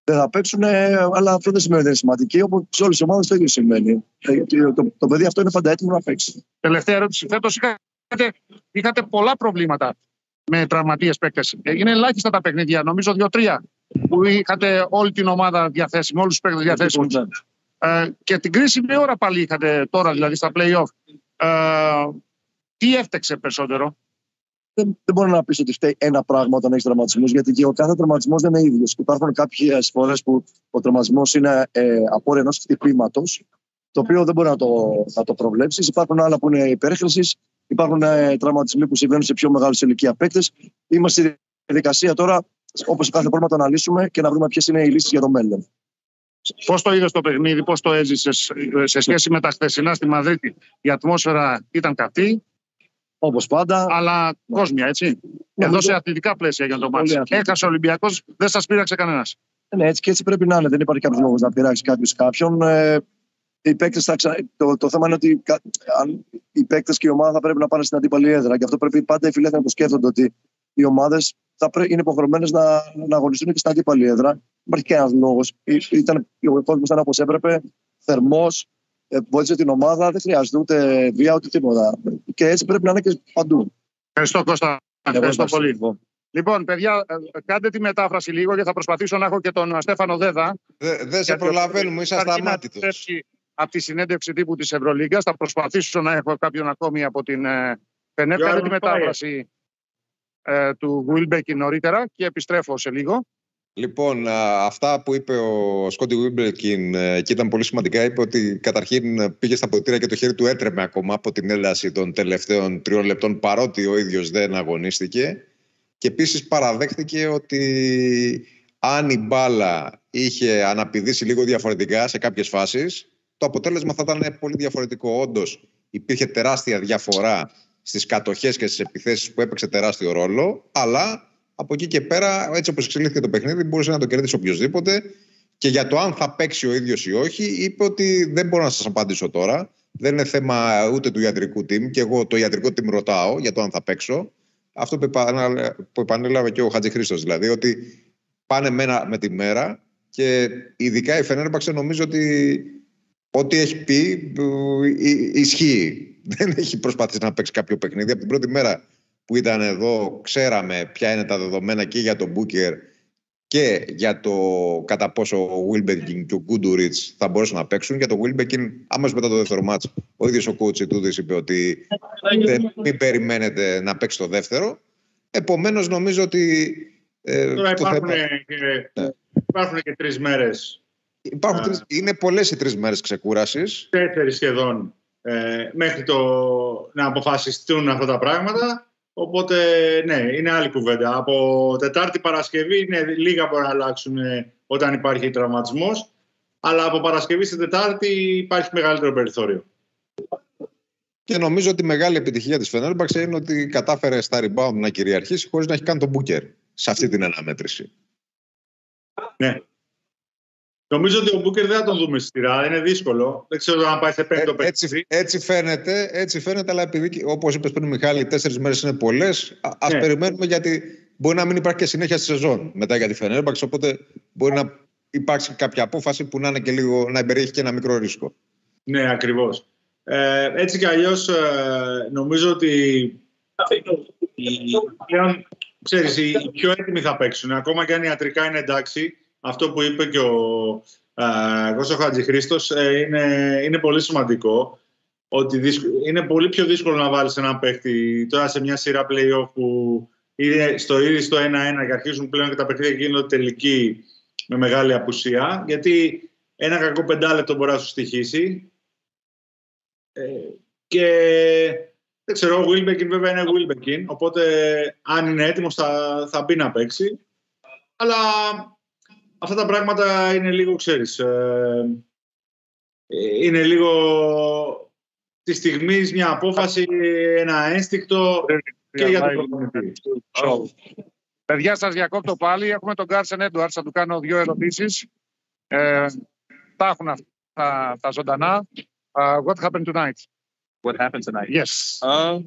δεν θα παίξουν, ε, αλλά αυτό δεν σημαίνει ότι είναι σημαντική. Όπως σε όλες τις ομάδες το ίδιο συμβαίνει. Ε, Το, το, το παιδί αυτό είναι πάντα έτοιμο να παίξει. Τελευταία ερώτηση. Φέτος είχατε, είχατε πολλά προβλήματα με τραυματίες παίκτες. Είναι ελάχιστα τα παιχνίδια, νομίζω δύο-τρία, που είχατε όλη την ομάδα διαθέσιμη, όλους τους παίκτες διαθέσιμους. Ε, και την κρίσιμη ώρα πάλι είχατε τώρα, δηλαδή στα playoff. Ε, τι έφτεξε περισσότερο; Δεν, δεν μπορεί να πεις ότι φταίει ένα πράγμα όταν έχεις τραυματισμούς, γιατί και ο κάθε τραυματισμός δεν είναι ίδιος. Υπάρχουν κάποιες φορές που ο τραυματισμός είναι ε, απόρρια ενός χτυπήματος, το οποίο δεν μπορεί να το, να το προβλέψεις. Υπάρχουν άλλα που είναι υπέρχρησης, υπάρχουν ε, τραυματισμοί που συμβαίνουν σε πιο μεγάλους ηλικία παίκτες. Είμαστε στη διαδικασία τώρα, όπως κάθε πρόβλημα, να το αναλύσουμε και να βρούμε ποιες είναι οι λύσεις για το μέλλον. Πώς το είδες το παιχνίδι, πώς το έζησες σε σχέση με τα χθεσινά στη Μαδρίτη; Η ατμόσφαιρα ήταν καυτή, Όπως πάντα. αλλά κόσμια, έτσι. Εδώ σε αθλητικά πλαίσια για το μάτι. αθλητικά. Έχασε ο Ολυμπιακός, δεν σας πείραξε κανένας. Ναι, έτσι και έτσι πρέπει να είναι. Δεν υπάρχει κάποιος λόγος να πειράξει κάποιος κάποιον. Ε, οι παίκτες θα ξα... το, το θέμα είναι ότι αν οι παίκτες και η ομάδα θα πρέπει να πάνε στην αντίπαλη έδρα. Και αυτό πρέπει πάντα οι φιλέθεροι να το σκέφτονται ότι οι ομάδες είναι υποχρεωμένες να, να αγωνιστούν και στην αντίπαλη έδρα. Δεν υπάρχει κανένα λόγος. Ο κόσμος ήταν όπως έπρεπε, θερμός, ε, βοήθησε την ομάδα, δεν χρειάζεται ούτε βία ούτε τίποτα. Και έτσι πρέπει να είναι και παντού. Ευχαριστώ Κώστα. Ευχαριστώ πολύ. Λοιπόν. λοιπόν, παιδιά, ε, κάντε τη μετάφραση λίγο και θα προσπαθήσω να έχω και τον Στέφανο Δέδα. Δεν σε προλαβαίνουμε, είσαι ασταμάτητο. Από τη συνέντευξη τύπου της Ευρωλίγκας. Θα προσπαθήσω να έχω κάποιον ακόμη από την ΠΕΝΕΦ. Κάντε τη μετάφραση ε, του Βουίλμπεκη νωρίτερα και επιστρέφω σε λίγο. Λοιπόν, αυτά που είπε ο Σκόντι Βίμπλεκιν και ήταν πολύ σημαντικά, είπε ότι καταρχήν πήγε στα ποτήρια και το χέρι του έτρεμε ακόμα από την ένταση των τελευταίων τριών λεπτών, παρότι ο ίδιος δεν αγωνίστηκε. Και επίσης παραδέχτηκε ότι αν η μπάλα είχε αναπηδήσει λίγο διαφορετικά σε κάποιες φάσεις, το αποτέλεσμα θα ήταν πολύ διαφορετικό. Όντως υπήρχε τεράστια διαφορά στις κατοχές και στις επιθέσεις που έπαιξε τεράστιο ρόλο, αλλά από εκεί και πέρα, έτσι όπως εξελίχθηκε το παιχνίδι, μπορούσε να το κερδίσει οποιοδήποτε. Και για το αν θα παίξει ο ίδιος ή όχι, είπε ότι δεν μπορώ να σας απαντήσω τώρα. Δεν είναι θέμα ούτε του ιατρικού team. Και εγώ το ιατρικό team ρωτάω για το αν θα παίξω. Αυτό που επανέλαβε και ο Χατζη Χρήστος, δηλαδή, ότι πάνε μένα με τη μέρα και ειδικά η Φενέρμπαξε νομίζω ότι ό,τι έχει πει ε, ισχύει. Δεν έχει προσπαθήσει να παίξει κάποιο παιχνίδι. Από την πρώτη μέρα που ήταν εδώ ξέραμε ποια είναι τα δεδομένα και για τον Μπούκερ και για το κατά πόσο ο Wilbekin και ο Γκούντουριτς θα μπορούσαν να παίξουν. Για το Wilbekin, άμεσα μετά το δεύτερο μάτς, ο ίδιος ο coach Τούδης είπε ότι δεν, μην περιμένετε να παίξει το δεύτερο. Επομένως νομίζω ότι... Ε, Τώρα υπάρχουν, θέμα... και, ναι. υπάρχουν και τρεις μέρες. Υπάρχουν τρεις, είναι πολλές οι τρεις μέρες ξεκούρασης. Τέσσερις σχεδόν ε, μέχρι το, να αποφασιστούν αυτά τα πράγματα. Οπότε, ναι, είναι άλλη κουβέντα. Από Τετάρτη Παρασκευή είναι λίγα μπορεί να αλλάξουν ε, όταν υπάρχει τραυματισμός. Αλλά από Παρασκευή στην Τετάρτη υπάρχει μεγαλύτερο περιθώριο. Και νομίζω ότι η μεγάλη επιτυχία της Φενέρμπαξ είναι ότι κατάφερε στα rebound να κυριαρχήσει χωρίς να έχει κάνει τον Μπούκερ σε αυτή την αναμέτρηση. Ναι. Νομίζω ότι ο Μπούκερ δεν θα τον δούμε στη σειρά. Είναι δύσκολο. Δεν ξέρω αν πάει σε πέμπτο ε, έτσι, έτσι, φαίνεται, έτσι φαίνεται, αλλά επειδή όπως είπες πριν, Μιχάλη, τέσσερις μέρες είναι πολλές, α ναι. περιμένουμε γιατί μπορεί να μην υπάρχει και συνέχεια στη σεζόν μετά για τη Φενέρμπαξ. Οπότε μπορεί να υπάρξει κάποια απόφαση που να, είναι και λίγο, να περιέχει και ένα μικρό ρίσκο. Ναι, ακριβώς. Ε, έτσι κι αλλιώς ε, νομίζω ότι πλέον, ξέρεις, οι πιο έτοιμοι θα παίξουν. Ακόμα και αν ιατρικά είναι εντάξει, αυτό που είπε και ο Κώστα Χατζηχρήστος ε, είναι, είναι πολύ σημαντικό. Ότι είναι πολύ πιο δύσκολο να βάλεις έναν παίχτη τώρα σε μια σειρά play-off που είναι στο ήδη στο 1-1 και αρχίζουν πλέον και τα παιχνίδια γίνονται τελική με μεγάλη απουσία. Γιατί ένα κακό πεντάλεπτο μπορεί να σου στοιχήσει. Ε, και δεν ξέρω, ο Wilbekin βέβαια είναι Wilbekin, οπότε αν είναι έτοιμος θα, θα μπει να παίξει. Αλλά αυτά τα πράγματα είναι λίγο, ξέρεις, ε, είναι λίγο τη στιγμής μια απόφαση, ένα ένστικτο και για το Παιδιά, σας διακόπτω πάλι. Έχουμε τον Κάρσεν Έντουαρτς, θα του κάνω δύο ερωτήσεις. Ε, τα έχουν αυτά τα ζωντανά. Uh, what happened tonight? What happened tonight? Yes. Uh,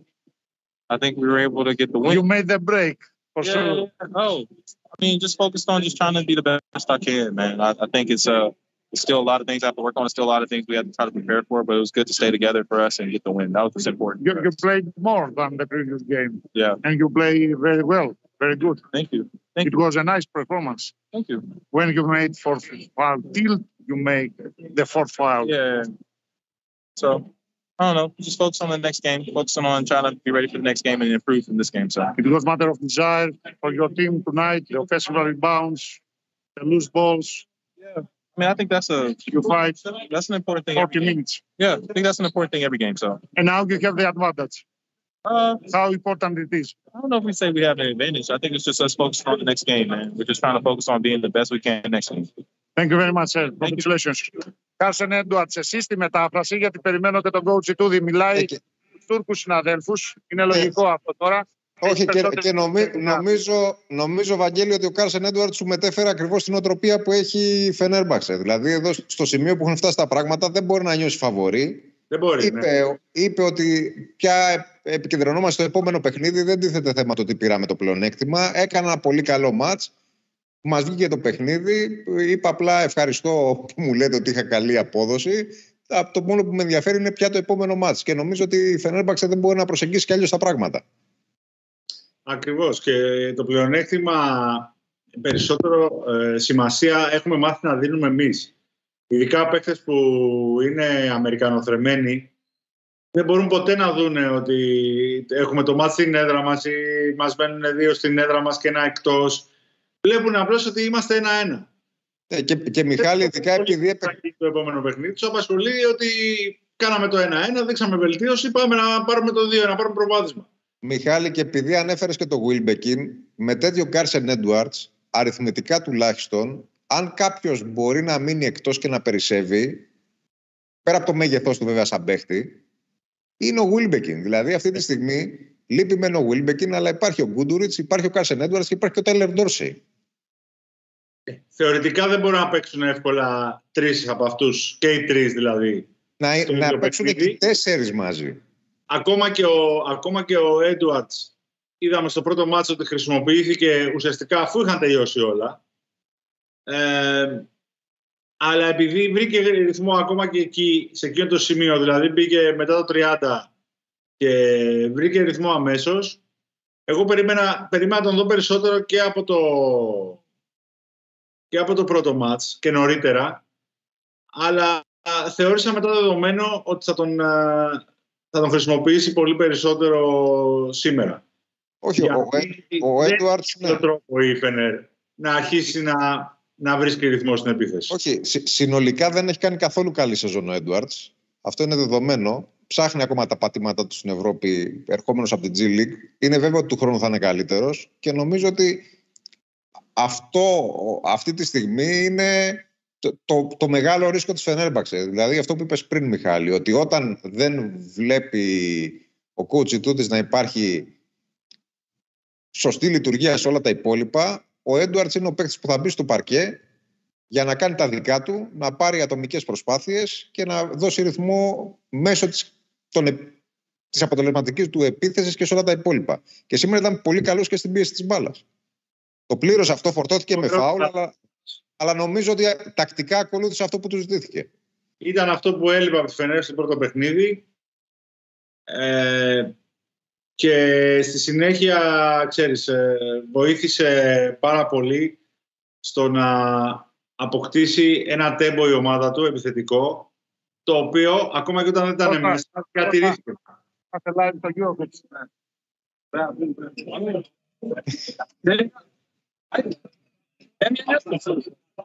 I think we were able to get the win. You made the break, for yeah. sure. Oh, I mean, just focused on just trying to be the best I can, man. I, I think it's uh it's still a lot of things I have to work on. It's still a lot of things we have to try to prepare for, but it was good to stay together for us and get the win. That was important. You, you played more than the previous game. Yeah. And you play very well. Very good. Thank you. Thank you. it you. was a nice performance. Thank you. When you made fourth foul, till you make the fourth foul. Yeah. So I don't know. Just focus on the next game. Focus on trying to be ready for the next game and improve from this game. So it was matter of desire for your team tonight. The offensive rebounds, the loose balls. Yeah. I mean, I think that's a you fight. That's an important thing. Forty minutes. Yeah, I think that's an important thing every game. So and now you have the advantage. Uh, How important it is. I don't know if we say we have an advantage. I think it's just us focusing on the next game, man. We're just trying to focus on being the best we can next game. Thank you very much, sir. Congratulations. Κάρσεν Έντουαρτς, εσύ στη μετάφραση, γιατί περιμένω και τον coach του μιλάει στους Τούρκους συναδέλφους. Είναι λογικό αυτό τώρα. Όχι, και, και νομίζω, νομίζω, Βαγγέλη, ότι ο Κάρσεν Έντουαρτς σου μετέφερε ακριβώς την οτροπία που έχει η Φενέρμπαξε. Δηλαδή, εδώ στο σημείο που έχουν φτάσει τα πράγματα, δεν μπορεί να νιώσει φαβορή. Δεν μπορεί. Είπε, ναι. είπε ότι πια επικεντρωνόμαστε στο επόμενο παιχνίδι. Δεν τίθεται θέμα το ότι πήραμε το πλεονέκτημα. Έκανα ένα πολύ καλό ματ. Μας βγήκε το παιχνίδι. Είπα απλά ευχαριστώ που μου λέτε ότι είχα καλή απόδοση. Το μόνο που με ενδιαφέρει είναι πια το επόμενο μάτς. Και νομίζω ότι η Φενέρμπαξε δεν μπορεί να προσεγγίσει κι αλλιώς τα πράγματα. Ακριβώς. Και το πλεονέκτημα περισσότερο ε, σημασία έχουμε μάθει να δίνουμε εμείς. Ειδικά παίκτες που είναι Αμερικανοθρεμένοι δεν μπορούν ποτέ να δουν ότι έχουμε το μάτι στην έδρα μας ή μας μένουν δύο στην έδρα μας και ένα εκτός. Βλέπουν απλώ ότι είμαστε ένα-ένα. Ε, και, και Μιχάλη, ειδικά επειδή. Το επόμενο παιχνίδι του απασχολεί ότι κάναμε το 1-1, δείξαμε βελτίωση, πάμε να πάρουμε το 2, να πάρουμε προβάδισμα. Μιχάλη, και επειδή ανέφερε και το Wilbekin, με τέτοιο Κάρσεν Edwards, αριθμητικά τουλάχιστον, αν κάποιο μπορεί να μείνει εκτό και να περισσεύει, πέρα από το μέγεθό του βέβαια σαν παίχτη, είναι ο Wilbekin. Δηλαδή αυτή τη στιγμή λείπει μεν ο Wilbekin, αλλά υπάρχει ο Γκούντουριτ, υπάρχει ο Κάρσεν Edwards και υπάρχει και ο Τέλερ Ντόρσεϊ. Θεωρητικά δεν μπορούν να παίξουν εύκολα τρεις από αυτούς, και οι τρεις δηλαδή. Να, να παίξουν και τέσσερις μαζί. Ακόμα και ο, ακόμα και ο Edwards είδαμε στο πρώτο μάτσο ότι χρησιμοποιήθηκε ουσιαστικά αφού είχαν τελειώσει όλα. Ε, αλλά επειδή βρήκε ρυθμό ακόμα και εκεί, σε εκείνο το σημείο, δηλαδή μπήκε μετά το 30 και βρήκε ρυθμό αμέσως, εγώ περίμενα, περίμενα να τον δω περισσότερο και από το, και από το πρώτο μάτς και νωρίτερα, αλλά θεώρησα μετά το δεδομένο ότι θα τον, θα τον χρησιμοποιήσει πολύ περισσότερο σήμερα. Όχι, Γιατί ο, ο Έντουαρτς... Δεν είναι τρόπο η Φενέρ να αρχίσει να, να βρίσκει ρυθμό στην επίθεση. Όχι, συνολικά δεν έχει κάνει καθόλου καλή σεζόν ο Έντουαρτς. Αυτό είναι δεδομένο. Ψάχνει ακόμα τα πατήματά του στην Ευρώπη, ερχόμενος από την G League. Είναι βέβαιο ότι του χρόνου θα είναι καλύτερος και νομίζω ότι αυτό αυτή τη στιγμή είναι το, το, το μεγάλο ρίσκο της Φενέρμπαξε. Δηλαδή αυτό που είπες πριν Μιχάλη, ότι όταν δεν βλέπει ο κούτσι τούτης να υπάρχει σωστή λειτουργία σε όλα τα υπόλοιπα, ο Έντουαρτς είναι ο παίκτης που θα μπει στο παρκέ για να κάνει τα δικά του, να πάρει ατομικές προσπάθειες και να δώσει ρυθμό μέσω της, των, της αποτελεσματικής του επίθεσης και σε όλα τα υπόλοιπα. Και σήμερα ήταν πολύ καλός και στην πίεση της μπάλας. Το πλήρωσε αυτό, φορτώθηκε με φάουλ, αλλά, αλλά νομίζω ότι τακτικά ακολούθησε αυτό που του ζητήθηκε. Ήταν αυτό που έλειπε από τη Φενέρ στο πρώτο παιχνίδι. Ε, και στη συνέχεια, ξέρεις, ε, βοήθησε πάρα πολύ στο να αποκτήσει ένα τέμπο η ομάδα του, επιθετικό, το οποίο ακόμα και όταν δεν ήταν μέσα, διατηρήθηκε.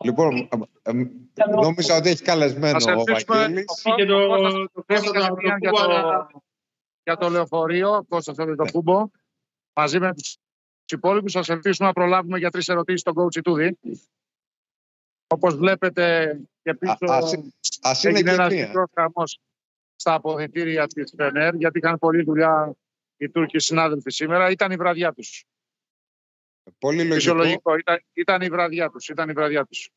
Λοιπόν, νόμιζα ότι έχεις καλεσμένο ο Βαγγέλης. Και το, για το λεωφορείο, Κώστας θέλει το κούμπο, μαζί με τους υπόλοιπους. Σας ελπίσουμε να προλάβουμε για τρεις ερωτήσεις στον coach Τούδη. Όπως βλέπετε και πίσω ας είναι έγινε ένας μικρός χαμός στα αποδητήρια της ΦΕΝΕΡ, γιατί είχαν πολλή δουλειά οι Τούρκοι συνάδελφοι σήμερα. Ήταν η βραδιά τους. Πολύ λογικό. Φυσιολογικό. Ήταν, ήταν η βραδιά τους. Ήταν η βραδιά τους.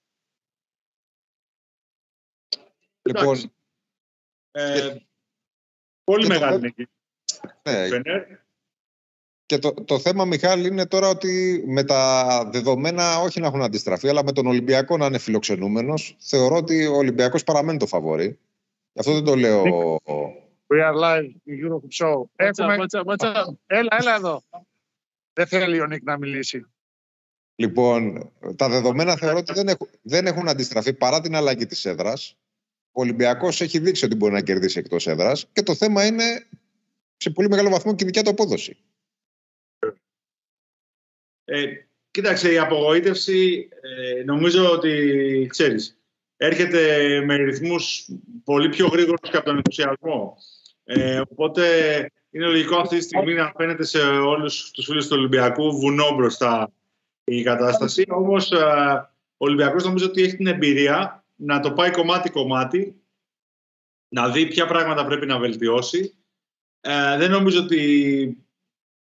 Λοιπόν, ε, πολύ μεγάλη νίκη. Ναι. Και το, το θέμα, Μιχάλη, είναι τώρα ότι με τα δεδομένα όχι να έχουν αντιστραφεί, αλλά με τον Ολυμπιακό να είναι φιλοξενούμενος, θεωρώ ότι ο Ολυμπιακός παραμένει το φαβορή. Γι' αυτό δεν το λέω. We are live in Europe Show. Έχουμε... What's up, what's up? Έλα, έλα εδώ. Δεν θέλει ο Νίκ να μιλήσει. Λοιπόν, τα δεδομένα θεωρώ ότι δεν έχουν, δεν έχουν αντιστραφεί παρά την αλλαγή της έδρας. Ο Ολυμπιακός έχει δείξει ότι μπορεί να κερδίσει εκτός έδρας και το θέμα είναι σε πολύ μεγάλο βαθμό και δικιά του απόδοση. Ε, κοίταξε, η απογοήτευση ε, νομίζω ότι, ξέρεις, έρχεται με ρυθμούς πολύ πιο γρήγορους και από τον ενθουσιασμό. Ε, οπότε είναι λογικό αυτή τη στιγμή να φαίνεται σε όλους τους φίλους του Ολυμπιακού βουνό μπροστά η κατάσταση. Όμως ε, ο Ολυμπιακός νομίζω ότι έχει την εμπειρία να το πάει κομμάτι-κομμάτι, να δει ποια πράγματα πρέπει να βελτιώσει. Ε, δεν νομίζω ότι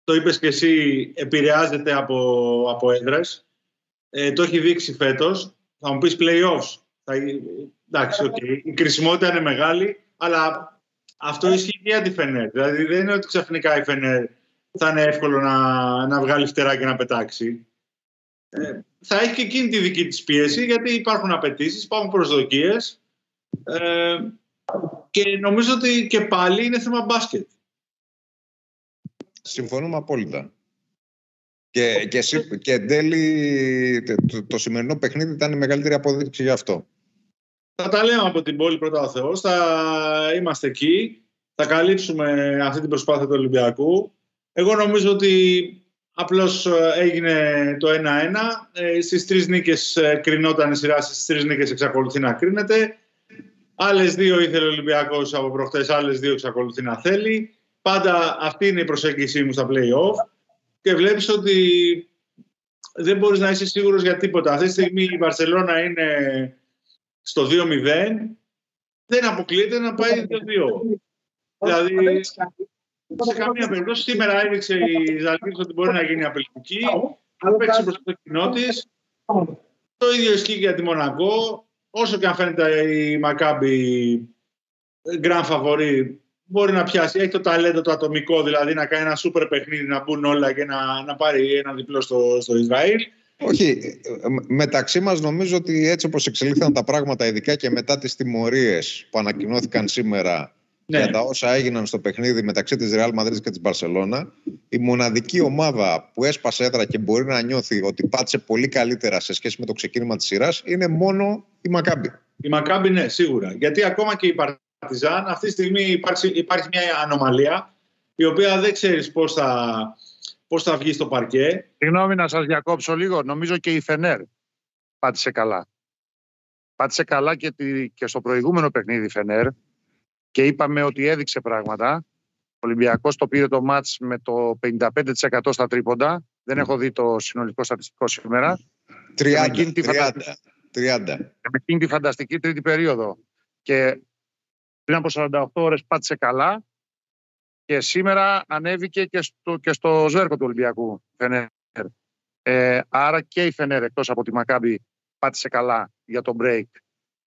το είπες και εσύ, επηρεάζεται από, από έδρες. Ε, το έχει δείξει φέτος. Θα μου πεις play-offs. Θα, εντάξει, okay. η κρισιμότητα είναι μεγάλη, αλλά αυτό ισχύει και για τη Φενέρ. Δηλαδή δεν είναι ότι ξαφνικά η Φενέρ θα είναι εύκολο να, να βγάλει φτερά και να πετάξει. Ε, θα έχει και εκείνη τη δική της πίεση γιατί υπάρχουν απαιτήσεις, υπάρχουν προσδοκίες ε, και νομίζω ότι και πάλι είναι θέμα μπάσκετ. Συμφωνούμε απόλυτα. Και, και, και εν τέλει το, το, σημερινό παιχνίδι ήταν η μεγαλύτερη αποδείξη για αυτό. Θα τα λέμε από την πόλη πρώτα ο Θεός, θα είμαστε εκεί, θα καλύψουμε αυτή την προσπάθεια του Ολυμπιακού. Εγώ νομίζω ότι απλώς ε, έγινε το 1-1. Ε, στις τρεις νίκες ε, κρινόταν η σειρά, στις τρεις νίκες εξακολουθεί να κρίνεται. Άλλες δύο ήθελε ο Ολυμπιακός από προχτές, άλλες δύο εξακολουθεί να θέλει. Πάντα αυτή είναι η προσέγγιση μου στα play-off. Και βλέπεις ότι δεν μπορείς να είσαι σίγουρος για τίποτα. Αυτή τη στιγμή η Βαρσελόνα είναι στο 2-0. Δεν αποκλείεται να πάει το 2. Δηλαδή, σε καμία περίπτωση σήμερα έδειξε η Ζαλγκύρης ότι μπορεί να γίνει απελπική. Αν παίξει προς το κοινό της. Το ίδιο ισχύει για τη Μονακό. Όσο και αν φαίνεται η Μακάμπη grand favori, μπορεί να πιάσει. Έχει το ταλέντο το ατομικό, δηλαδή να κάνει ένα σούπερ παιχνίδι, να μπουν όλα και να, να πάρει ένα διπλό στο, στο Ισραήλ. Όχι, μεταξύ μας νομίζω ότι έτσι όπως εξελίχθηκαν τα πράγματα, ειδικά και μετά τις τιμωρίες που ανακοινώθηκαν σήμερα ναι. για τα όσα έγιναν στο παιχνίδι μεταξύ της Real Madrid και της Barcelona, η μοναδική ομάδα που έσπασε έδρα και μπορεί να νιώθει ότι πάτησε πολύ καλύτερα σε σχέση με το ξεκίνημα της σειράς είναι μόνο η Μακάμπη. Η Μακάμπη, ναι, σίγουρα. Γιατί ακόμα και η Παρτιζάν αυτή τη στιγμή υπάρχει, υπάρχει μια ανομαλία η οποία δεν ξέρεις πώς θα, πώς θα βγεις στο παρκέ; Συγγνώμη να σας διακόψω λίγο. Νομίζω και η Φενέρ πάτησε καλά. Πάτησε καλά και, και στο προηγούμενο παιχνίδι η Φενέρ και είπαμε ότι έδειξε πράγματα. Ο Ολυμπιακός το πήρε το μάτς με το 55% στα τρίποντα. Δεν έχω δει το συνολικό στατιστικό σήμερα. 30, 30, 30. Με εκείνη τη φανταστική τρίτη περίοδο. Και πριν από 48 ώρες πάτησε καλά και σήμερα ανέβηκε και στο, και στο ζέρκο του Ολυμπιακού Φενέρ. Ε, άρα και η Φενέρ εκτός από τη Μακάμπη πάτησε καλά για το break.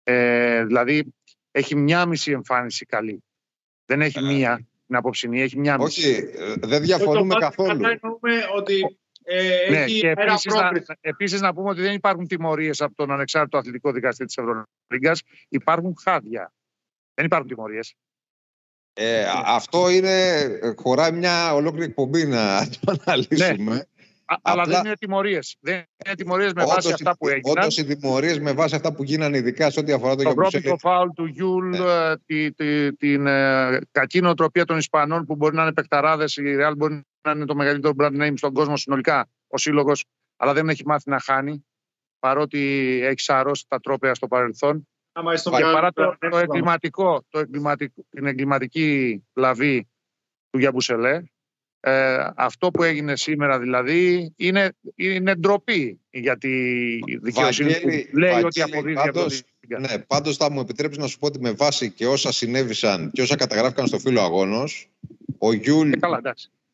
Ε, δηλαδή έχει μια μισή εμφάνιση καλή. Δεν έχει ε, μία την απόψινή, έχει μια μισή. Όχι, δεν διαφωνούμε καθόλου. ότι ε, ναι, έχει και επίσης να, επίσης να πούμε ότι δεν υπάρχουν τιμωρίες από τον ανεξάρτητο αθλητικό δικαστή της Ευρωλίγκας. Υπάρχουν χάδια. Δεν υπάρχουν τιμωρίες. Ε, αυτό είναι, χωράει μια ολόκληρη εκπομπή να το αναλύσουμε. Ναι. Αλλά δεν είναι τιμωρίες. Δεν είναι τιμωρίες με βάση αυτά που έγιναν. Όντως οι τιμωρίες με βάση αυτά που γίνανε, ειδικά σε ό,τι αφορά το Το πρώτο φάουλ του Γιούλ, ναι. Ε, τη, τη, την ε, κακή νοοτροπία των Ισπανών που μπορεί να είναι παικταράδες. Η Real μπορεί να είναι το μεγαλύτερο brand name στον κόσμο συνολικά ο σύλλογος, αλλά δεν έχει μάθει να χάνει. Παρότι έχει σαρώσει τα τρόπαια στο παρελθόν. Και παρά το, το, εγκληματικό, το εγκληματικό, την εγκληματική λαβή του Γιαμπουσελέ, ε, αυτό που έγινε σήμερα δηλαδή είναι, είναι ντροπή γιατί η δικαιοσύνη Βαγγέλη, λέει Βαγγέλη, ότι αποδίδει πάντως, Ναι, πάντως θα μου επιτρέψεις να σου πω ότι με βάση και όσα συνέβησαν και όσα καταγράφηκαν στο φύλλο αγώνος ο Γιούλ, ε, καλά,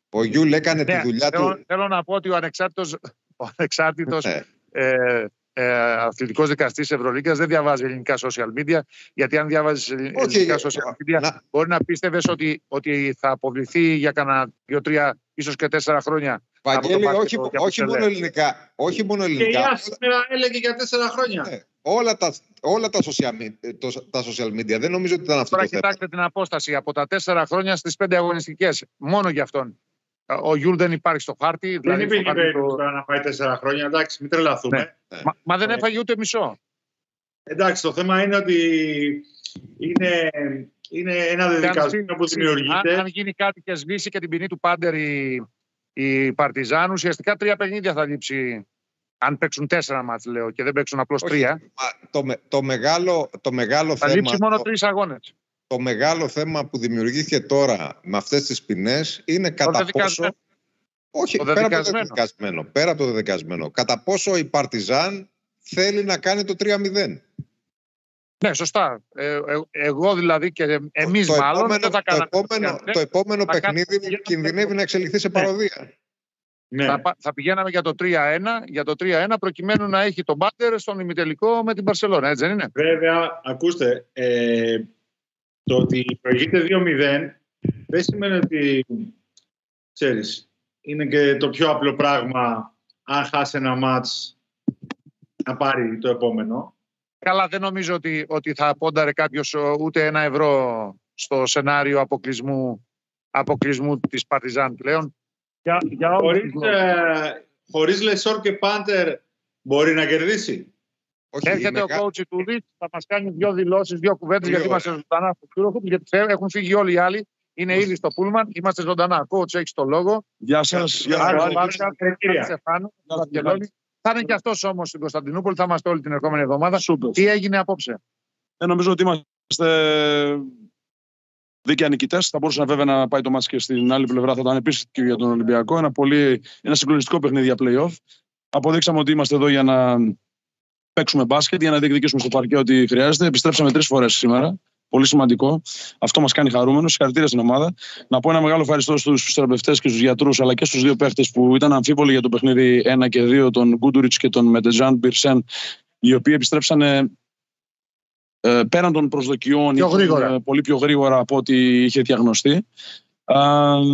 ο Γιούλ έκανε ναι, τη δουλειά θέλω, του. Θέλω να πω ότι ο ανεξάρτητος, ο ανεξάρτητος ναι. ε, ε, αθλητικός δικαστής Ευρωλίγκας δεν διαβάζει ελληνικά social media γιατί αν διαβάζει ελληνικά social media να... μπορεί να πίστευες ότι, ότι θα αποβληθεί για κανένα δύο-τρία ίσως και τέσσερα χρόνια Βαγγέλη, όχι, όχι, μόνο ελληνικά, όχι μόνο ελληνικά. Και η σήμερα έλεγε για τέσσερα χρόνια. Ναι, όλα τα, όλα τα, social, το, τα social media. Δεν νομίζω ότι ήταν αυτό Τώρα το κοιτάξτε την απόσταση από τα τέσσερα χρόνια στις πέντε αγωνιστικές. Μόνο για αυτόν. Ο Γιούλ δεν υπάρχει στο χάρτη. Δεν δηλαδή υπήρχε περίπτωση το... να πάει τέσσερα χρόνια. Εντάξει, μην τρελαθούμε. Ναι. Μα, μα, δεν έφαγε ούτε μισό. Εντάξει, το θέμα είναι ότι είναι, είναι ένα δεδικασμένο που δημιουργείται. Αν, αν γίνει κάτι και σβήσει και την ποινή του Πάντερ η, η Παρτιζάν, ουσιαστικά τρία παιχνίδια θα λείψει. Αν παίξουν τέσσερα μάτς, λέω, και δεν παίξουν απλώς τρία. Το, το, μεγάλο, το μεγάλο θα θέμα. Θα λείψει μόνο τρεις αγώνες το μεγάλο θέμα που δημιουργήθηκε τώρα με αυτές τις ποινές είναι κατά πόσο... Όχι, το πέρα, από το δεδικασμένο, πέρα από το δεδικασμένο. Κατά πόσο η Παρτιζάν θέλει να κάνει το 3-0. Ναι, σωστά. Ε, ε, εγώ δηλαδή και εμείς μάλλον επόμενο, θα το επόμενο, το επόμενο παιχνίδι κινδυνεύει να εξελιχθεί σε ναι. παροδία. Ναι. Θα, θα πηγαίναμε για το 3-1, για το 3-1 προκειμένου να έχει τον Μπάτερ στον ημιτελικό με την Παρσελόνα, έτσι δεν είναι; Βέβαια, ακούστε, ε, το ότι προηγείται 2-0 δεν σημαίνει ότι, ξέρεις, είναι και το πιο απλό πράγμα αν χάσει ένα μάτς να πάρει το επόμενο. Καλά, δεν νομίζω ότι, ότι θα πόνταρε κάποιος ούτε ένα ευρώ στο σενάριο αποκλεισμού, αποκλεισμού της Παρτιζάν πλέον. Για, για χωρίς, ε, χωρίς Λεσόρ και Πάντερ μπορεί να κερδίσει. Όχι, Έρχεται ο coach του θα μας κάνει δύο δηλώσεις, δύο κουβέντες, γιατί είμαστε ζωντανά στο Eurohop, γιατί έχουν φύγει όλοι οι άλλοι. Είναι ήδη στο Πούλμαν, είμαστε ζωντανά. Coach, έχεις το λόγο. Γεια σας. Γεια σας. Θα είναι και αυτός όμως στην Κωνσταντινούπολη, θα είμαστε όλη την ερχόμενη εβδομάδα. Super. Τι έγινε απόψε; Ε, νομίζω ότι είμαστε δίκαια νικητές. Θα μπορούσε βέβαια να πάει το μάτι και στην άλλη πλευρά. Θα ήταν επίση και για τον Ολυμπιακό. Ένα, πολύ, ένα συγκλονιστικό παιχνίδι για playoff. Αποδείξαμε ότι είμαστε εδώ για να παίξουμε μπάσκετ, για να διεκδικήσουμε στο παρκέ ό,τι χρειάζεται. Επιστρέψαμε τρεις φορές σήμερα. Πολύ σημαντικό. Αυτό μας κάνει χαρούμενο. Συγχαρητήρια στην ομάδα. Να πω ένα μεγάλο ευχαριστώ στους θεραπευτές και στους γιατρούς, αλλά και στους δύο παίχτες που ήταν αμφίβολοι για το παιχνίδι 1 και 2, τον Γκούντουριτ και τον Μετεζάν Πυρσέν, οι οποίοι επιστρέψανε ε, πέραν των προσδοκιών πιο γρήγορα. πολύ πιο γρήγορα από ό,τι είχε διαγνωστεί.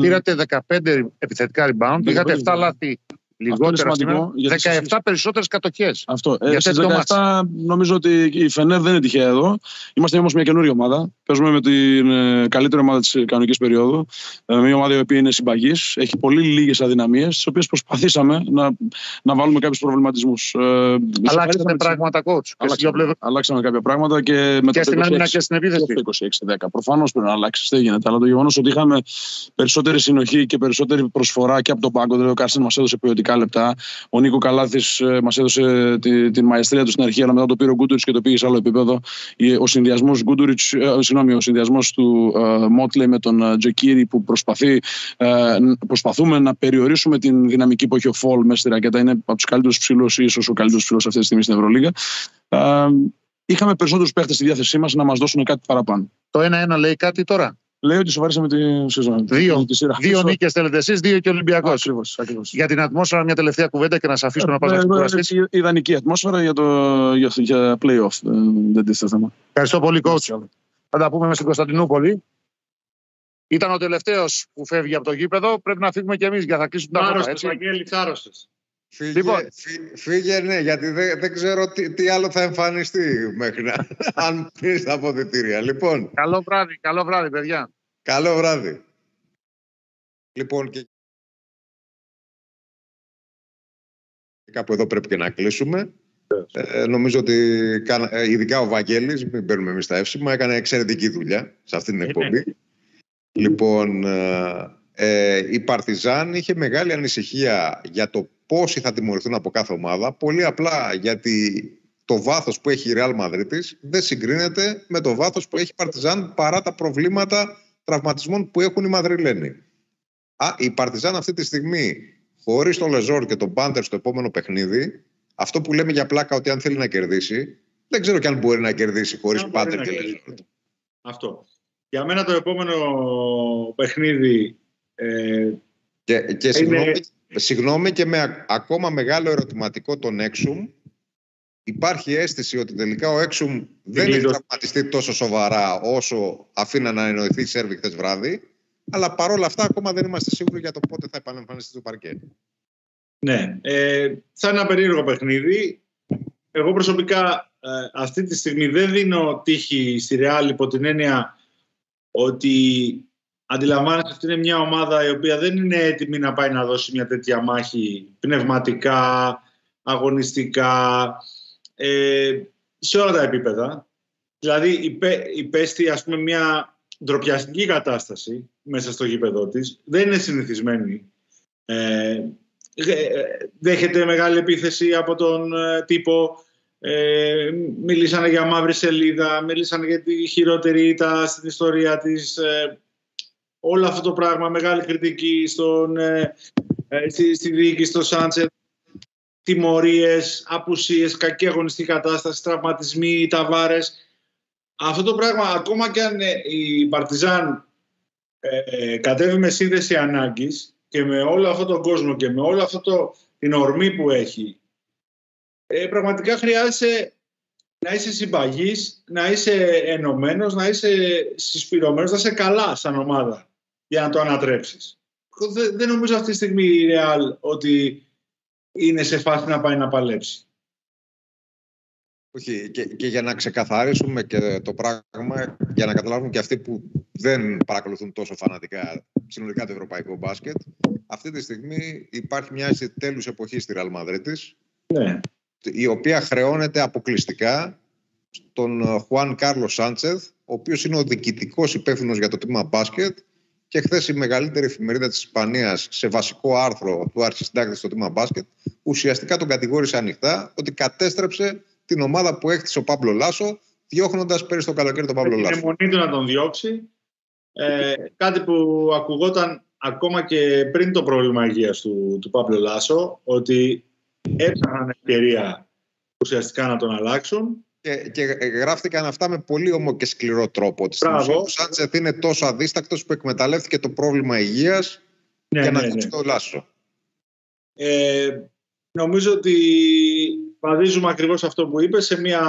Πήρατε 15 επιθετικά rebound, είχατε 7 λάθη Λιγότερα σημαντικό. 17 περισσότερες κατοχές. Αυτό. Ε, στις 17 νομίζω ότι η Φενέρ δεν είναι τυχαία εδώ. Είμαστε όμως μια καινούργια ομάδα. Παίζουμε με την ε, καλύτερη ομάδα της κανονικής περίοδου. Ε, μια ομάδα η οποία είναι συμπαγής. Έχει πολύ λίγες αδυναμίες, τις οποίες προσπαθήσαμε να, να βάλουμε κάποιους προβληματισμούς. Ε, Αλλάξαμε πράγματα, coach. Αλλάξαμε, αλλάξαμε κάποια πράγματα και με και στην άμυνα και στην επίθεση. 26-10. Προφανώς πρέπει να αλλάξει. Δεν γίνεται. Αλλά το γεγονός ότι είχαμε περισσότερη συνοχή και περισσότερη προσφορά και από τον πάγκο. Δηλαδή ο Κάρσεν μας έδωσε ποιοτικά λεπτά. Ο Νίκο Καλάθης ε, μας έδωσε τη, την μαεστρία του στην αρχή, αλλά μετά το πήρε ο Γκούντουριτς και το πήγε σε άλλο επίπεδο. Ο συνδυασμός ε, συγγνώμη, ο συνδυασμός του uh, Μότλε με τον uh, Τζεκίρι που προσπαθεί, uh, προσπαθούμε να περιορίσουμε την δυναμική που έχει ο Φολ μέσα στη ρακέτα. Είναι από τους καλύτερους ψηλούς, ίσως ο καλύτερος ψηλός αυτή τη στιγμή στην Ευρωλίγα. Uh, είχαμε περισσότερους παίχτες στη διάθεσή μας να μας δώσουν κάτι παραπάνω. Το 1-1 λέει κάτι τώρα. Λέει ότι σοβαρήσαμε τη σεζόν. Δύο, δύο νίκες θέλετε εσείς, δύο και Ολυμπιακός. Για την ατμόσφαιρα, μια τελευταία κουβέντα και να σα αφήσω να πάω να κουραστείς. Ιδανική ατμόσφαιρα για, το, για, για playoff. Ε, δεν τίθεται θέμα. Ευχαριστώ πολύ, coach. Θα τα πούμε στην Κωνσταντινούπολη. Ήταν ο τελευταίος που φεύγει από το γήπεδο. Πρέπει να φύγουμε κι εμείς για να κλείσουμε τα μάτια. Άρρωστος, Φύγε, λοιπόν. φύγε, ναι, γιατί δεν, δεν ξέρω τι, τι, άλλο θα εμφανιστεί μέχρι να αν πεις τα αποδητήρια. Λοιπόν. Καλό βράδυ, καλό βράδυ, παιδιά. Καλό βράδυ. Λοιπόν, και κάπου εδώ πρέπει και να κλείσουμε. Ε, νομίζω ότι ε, ειδικά ο Βαγγέλης, μην παίρνουμε εμείς τα εύσημα, έκανε εξαιρετική δουλειά σε αυτή την εκπομπή. Λοιπόν, ε, ε, η Παρτιζάν είχε μεγάλη ανησυχία για το πόσοι θα τιμωρηθούν από κάθε ομάδα. Πολύ απλά γιατί το βάθος που έχει η Real Madrid δεν συγκρίνεται με το βάθος που έχει η Παρτιζάν παρά τα προβλήματα τραυματισμών που έχουν οι Μαδριλένοι. Α, η Παρτιζάν αυτή τη στιγμή, χωρίς τον Λεζόρ και τον Πάντερ στο επόμενο παιχνίδι, αυτό που λέμε για πλάκα ότι αν θέλει να κερδίσει, δεν ξέρω και αν μπορεί να κερδίσει χωρίς Πάντερ και Λεζόρ. Αυτό. Για μένα το επόμενο παιχνίδι ε, και, και συγγνώμη, και με ακόμα μεγάλο ερωτηματικό τον Έξουμ. Υπάρχει αίσθηση ότι τελικά ο Έξουμ δεν έχει τραυματιστεί τόσο σοβαρά όσο αφήνα να εννοηθεί η Σέρβη χθες βράδυ. Αλλά παρόλα αυτά ακόμα δεν είμαστε σίγουροι για το πότε θα επανεμφανιστεί στο παρκέ. Ναι, ε, σαν ένα περίεργο παιχνίδι εγώ προσωπικά ε, αυτή τη στιγμή δεν δίνω τύχη στη Ρεάλ υπό την έννοια ότι αντιλαμβάνεσαι ότι είναι μια ομάδα η οποία δεν είναι έτοιμη να πάει να δώσει μια τέτοια μάχη πνευματικά, αγωνιστικά, ε, σε όλα τα επίπεδα. Δηλαδή υπέ, υπέστη ας πούμε μια ντροπιαστική κατάσταση μέσα στο γήπεδο της. Δεν είναι συνηθισμένη. Ε, δέχεται μεγάλη επίθεση από τον ε, τύπο. Ε, μιλήσανε για μαύρη σελίδα, μιλήσανε για τη χειρότερη ήττα στην ιστορία της. Ε, όλο αυτό το πράγμα, μεγάλη κριτική στον, ε, ε, στη, στη διοίκηση, στο Σάντσετ, τιμωρίες, απουσίες, κακή αγωνιστική κατάσταση, τραυματισμοί, ταβάρες. αυτό το πράγμα, ακόμα και αν ε, η Παρτιζάν ε, κατέβει με σύνδεση ανάγκης και με όλο αυτό τον κόσμο και με όλο αυτό το, την ορμή που έχει, ε, πραγματικά χρειάζεσαι να είσαι συμπαγής, να είσαι ενωμένος, να είσαι συσπηρωμένος, να είσαι καλά σαν ομάδα για να το ανατρέψεις. Δεν, δεν νομίζω αυτή τη στιγμή η Real ότι είναι σε φάση να πάει να παλέψει. Όχι, και, και, για να ξεκαθαρίσουμε και το πράγμα, για να καταλάβουν και αυτοί που δεν παρακολουθούν τόσο φανατικά συνολικά το ευρωπαϊκό μπάσκετ, αυτή τη στιγμή υπάρχει μια τέλους εποχής στη Real Madrid ναι. η οποία χρεώνεται αποκλειστικά στον Χουάν Κάρλο Σάντσεθ, ο οποίος είναι ο διοικητικός υπεύθυνος για το τμήμα μπάσκετ και χθες η μεγαλύτερη εφημερίδα της Ισπανίας, σε βασικό άρθρο του αρχισυντάκτη στο τμήμα μπάσκετ, ουσιαστικά τον κατηγόρησε ανοιχτά ότι κατέστρεψε την ομάδα που έχτισε ο Παύλο Λάσο, διώχνοντας πέρυσι το καλοκαίρι τον Παύλο Λάσο. Είναι μονή του να τον διώξει. Ε, κάτι που ακουγόταν ακόμα και πριν το πρόβλημα υγείας του, του Παύλο Λάσο, ότι έψαχναν ευκαιρία ουσιαστικά να τον αλλάξουν. Και, και γράφτηκαν αυτά με πολύ όμο και σκληρό τρόπο. Ότι ο Σάντσεθ είναι τόσο αδίστακτος που εκμεταλλεύτηκε το πρόβλημα υγείας ναι, για να ναι, ναι. το Λάσο. Ε, νομίζω ότι βαδίζουμε ακριβώς αυτό που είπες σε, μια,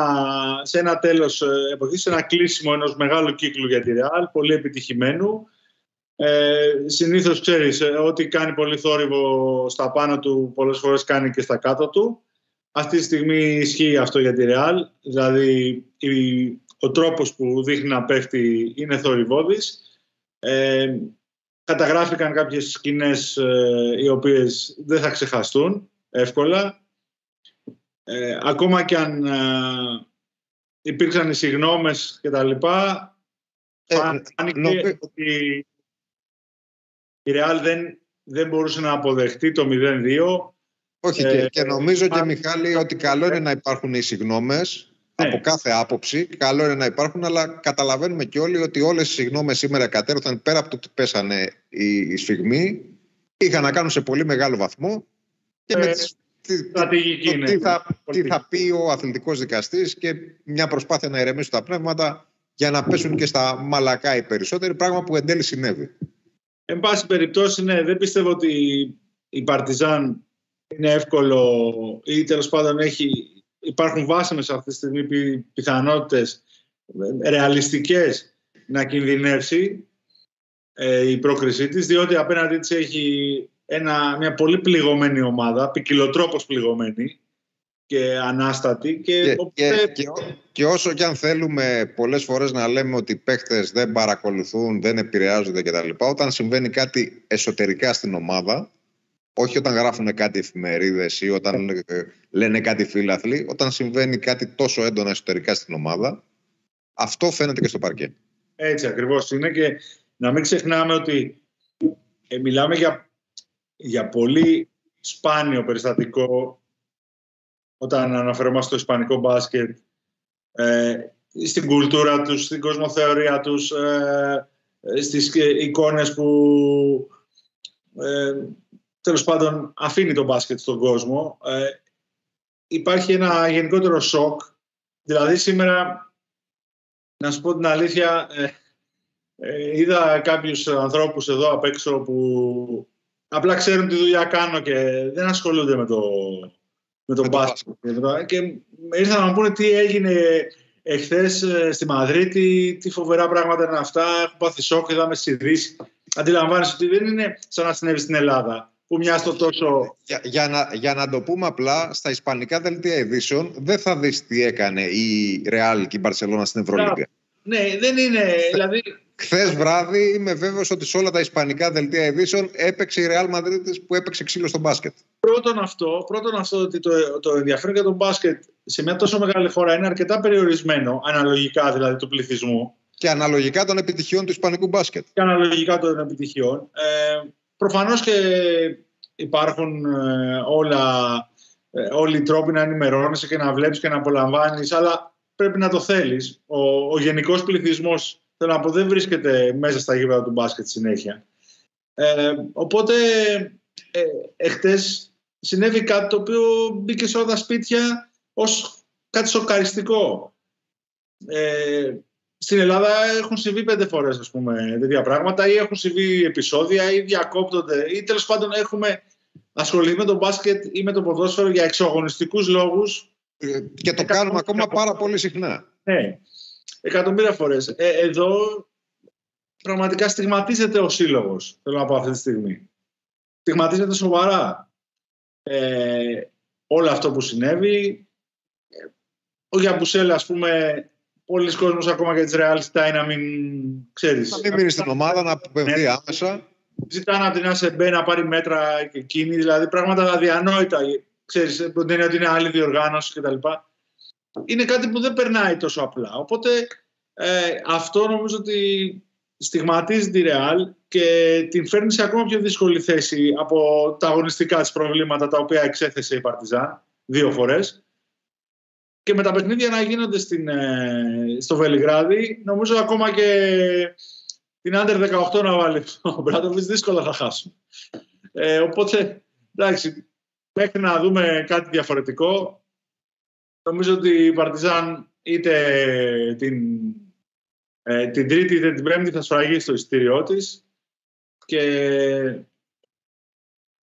σε ένα τέλος ε, εποχής, σε ένα κλείσιμο ενός μεγάλου κύκλου για τη Real, πολύ επιτυχημένου. Ε, συνήθως ξέρεις, ε, ό,τι κάνει πολύ θόρυβο στα πάνω του, πολλές φορές κάνει και στα κάτω του. Αυτή τη στιγμή ισχύει αυτό για τη Real, δηλαδή η, ο τρόπος που δείχνει να πέφτει είναι θορυβόδης. Ε, καταγράφηκαν κάποιες σκηνές ε, οι οποίες δεν θα ξεχαστούν εύκολα. Ε, ακόμα και αν ε, υπήρξαν οι συγγνώμες και τα λοιπά, ε, φάνηκε ότι η Ρεάλ δεν, δεν μπορούσε να αποδεχτεί το 0-2. Όχι, και, και νομίζω και Μιχάλη ότι καλό είναι να υπάρχουν οι συγγνώμες ναι. από κάθε άποψη. Καλό είναι να υπάρχουν, αλλά καταλαβαίνουμε και όλοι ότι όλες οι συγγνώμες σήμερα κατέρωθαν πέρα από το ότι πέσανε οι, οι σφιγμοί, είχαν να κάνουν σε πολύ μεγάλο βαθμό και με τις τι, τι, θα, τι θα πει ο αθλητικός δικαστής και μια προσπάθεια να ηρεμήσουν τα πνεύματα για να πέσουν και στα μαλακά οι περισσότεροι, πράγμα που εν τέλει συνέβη. Εν πάση περιπτώσει, ναι, δεν πιστεύω ότι η Παρτιζάν είναι εύκολο ή τέλος πάντων έχει, υπάρχουν βάσιμες αυτή τη στιγμή πιθανότητες ρεαλιστικές να κινδυνεύσει ε, η πρόκρισή της, διότι απέναντί της έχει ένα, μια πολύ πληγωμένη ομάδα, ποικιλοτρόπως πληγωμένη και ανάστατη. Και, και, και, και, όσο και αν θέλουμε πολλές φορές να λέμε ότι οι παίχτες δεν παρακολουθούν, δεν επηρεάζονται κτλ. Όταν συμβαίνει κάτι εσωτερικά στην ομάδα, όχι όταν γράφουν κάτι εφημερίδες ή όταν ε, λένε κάτι φίλαθλοι, όταν συμβαίνει κάτι τόσο έντονα εσωτερικά στην ομάδα, αυτό φαίνεται και στο παρκέ. Έτσι ακριβώς είναι και να μην ξεχνάμε ότι ε, μιλάμε για για πολύ σπάνιο περιστατικό όταν αναφερόμαστε στο ισπανικό μπάσκετ ε, στην κουλτούρα τους, στην κοσμοθεωρία τους, ε, στις εικόνες που ε, τέλος πάντων αφήνει το μπάσκετ στον κόσμο. Ε, υπάρχει ένα γενικότερο σοκ. Δηλαδή σήμερα, να σου πω την αλήθεια, ε, ε, είδα κάποιους ανθρώπους εδώ απ' έξω που Απλά ξέρουν τι δουλειά κάνω και δεν ασχολούνται με το, με το μπάσκετ. Και ήρθαν να μου πούνε τι έγινε εχθές ε, στη Μαδρίτη, τι φοβερά πράγματα είναι αυτά. Έχω πάθει σοκ, είδαμε ειδήσει. Αντιλαμβάνεσαι ότι δεν είναι σαν να συνέβη στην Ελλάδα. Που μοιάζει το τόσο. Για, για, να, για να το πούμε απλά, στα ισπανικά δελτία ειδήσεων δεν θα δεις τι έκανε η Ρεάλ και η Μπαρσελόνα στην Ευρωλίγκα. Ναι, δεν είναι. Δηλαδή, Χθες βράδυ είμαι βέβαιος ότι σε όλα τα ισπανικά δελτία ειδήσεων έπαιξε η Real Madrid που έπαιξε ξύλο στο μπάσκετ. Πρώτον αυτό, πρώτον αυτό ότι το, το ενδιαφέρον για τον μπάσκετ σε μια τόσο μεγάλη χώρα είναι αρκετά περιορισμένο, αναλογικά δηλαδή του πληθυσμού. Και αναλογικά των επιτυχιών του ισπανικού μπάσκετ. Και αναλογικά των επιτυχιών. Ε, Προφανώς και υπάρχουν ε, όλα, ε, όλοι οι τρόποι να ενημερώνεσαι και να βλέπεις και να απολαμβάνεις, αλλά πρέπει να το θέλεις. Ο, ο γενικός πληθυσμός Θέλω να πω, δεν βρίσκεται μέσα στα γήπεδα του μπάσκετ συνέχεια. Ε, οπότε, ε, εχθές συνέβη κάτι το οποίο μπήκε σε όλα τα σπίτια ως κάτι σοκαριστικό. Ε, στην Ελλάδα έχουν συμβεί πέντε φορές ας πούμε τέτοια πράγματα ή έχουν συμβεί επεισόδια ή διακόπτονται ή τέλος πάντων έχουμε ασχοληθεί με το μπάσκετ ή με το ποδόσφαιρο για εξωαγωνιστικούς λόγους. Ε, και το κάνουμε ακόμα πάρα πολύ συχνά. Ναι, εκατομμύρια φορές. Ε, εδώ πραγματικά στιγματίζεται ο σύλλογος, θέλω να πω αυτή τη στιγμή. Στιγματίζεται σοβαρά ε, όλο αυτό που συνέβη. Ο Γιαμπουσέλ, ας πούμε, πολλοί κόσμος ακόμα για τις Real ζητάει να μην ξέρεις. Να μην μείνεις στην ομάδα, να αποπευθεί άμεσα. Ζητάνε από την ΑΣΕΜΠΕ να πάρει μέτρα και εκείνη, δηλαδή πράγματα αδιανόητα. Ξέρεις, που ότι είναι άλλη διοργάνωση κτλ. Είναι κάτι που δεν περνάει τόσο απλά. Οπότε ε, αυτό νομίζω ότι στιγματίζει τη Ρεάλ και την φέρνει σε ακόμα πιο δύσκολη θέση από τα αγωνιστικά της προβλήματα τα οποία εξέθεσε η Παρτιζάν δύο φορές και με τα παιχνίδια να γίνονται στην, ε, στο Βελιγράδι, νομίζω ακόμα και την Άντερ 18 να βάλει ο Μπράτοβιτς δύσκολα θα χάσουμε. Ε, οπότε, εντάξει, μέχρι να δούμε κάτι διαφορετικό, νομίζω ότι η Παρτιζάν είτε την, ε, την Τρίτη είτε την Πέμπτη θα σφραγίσει στο εισιτήριό της και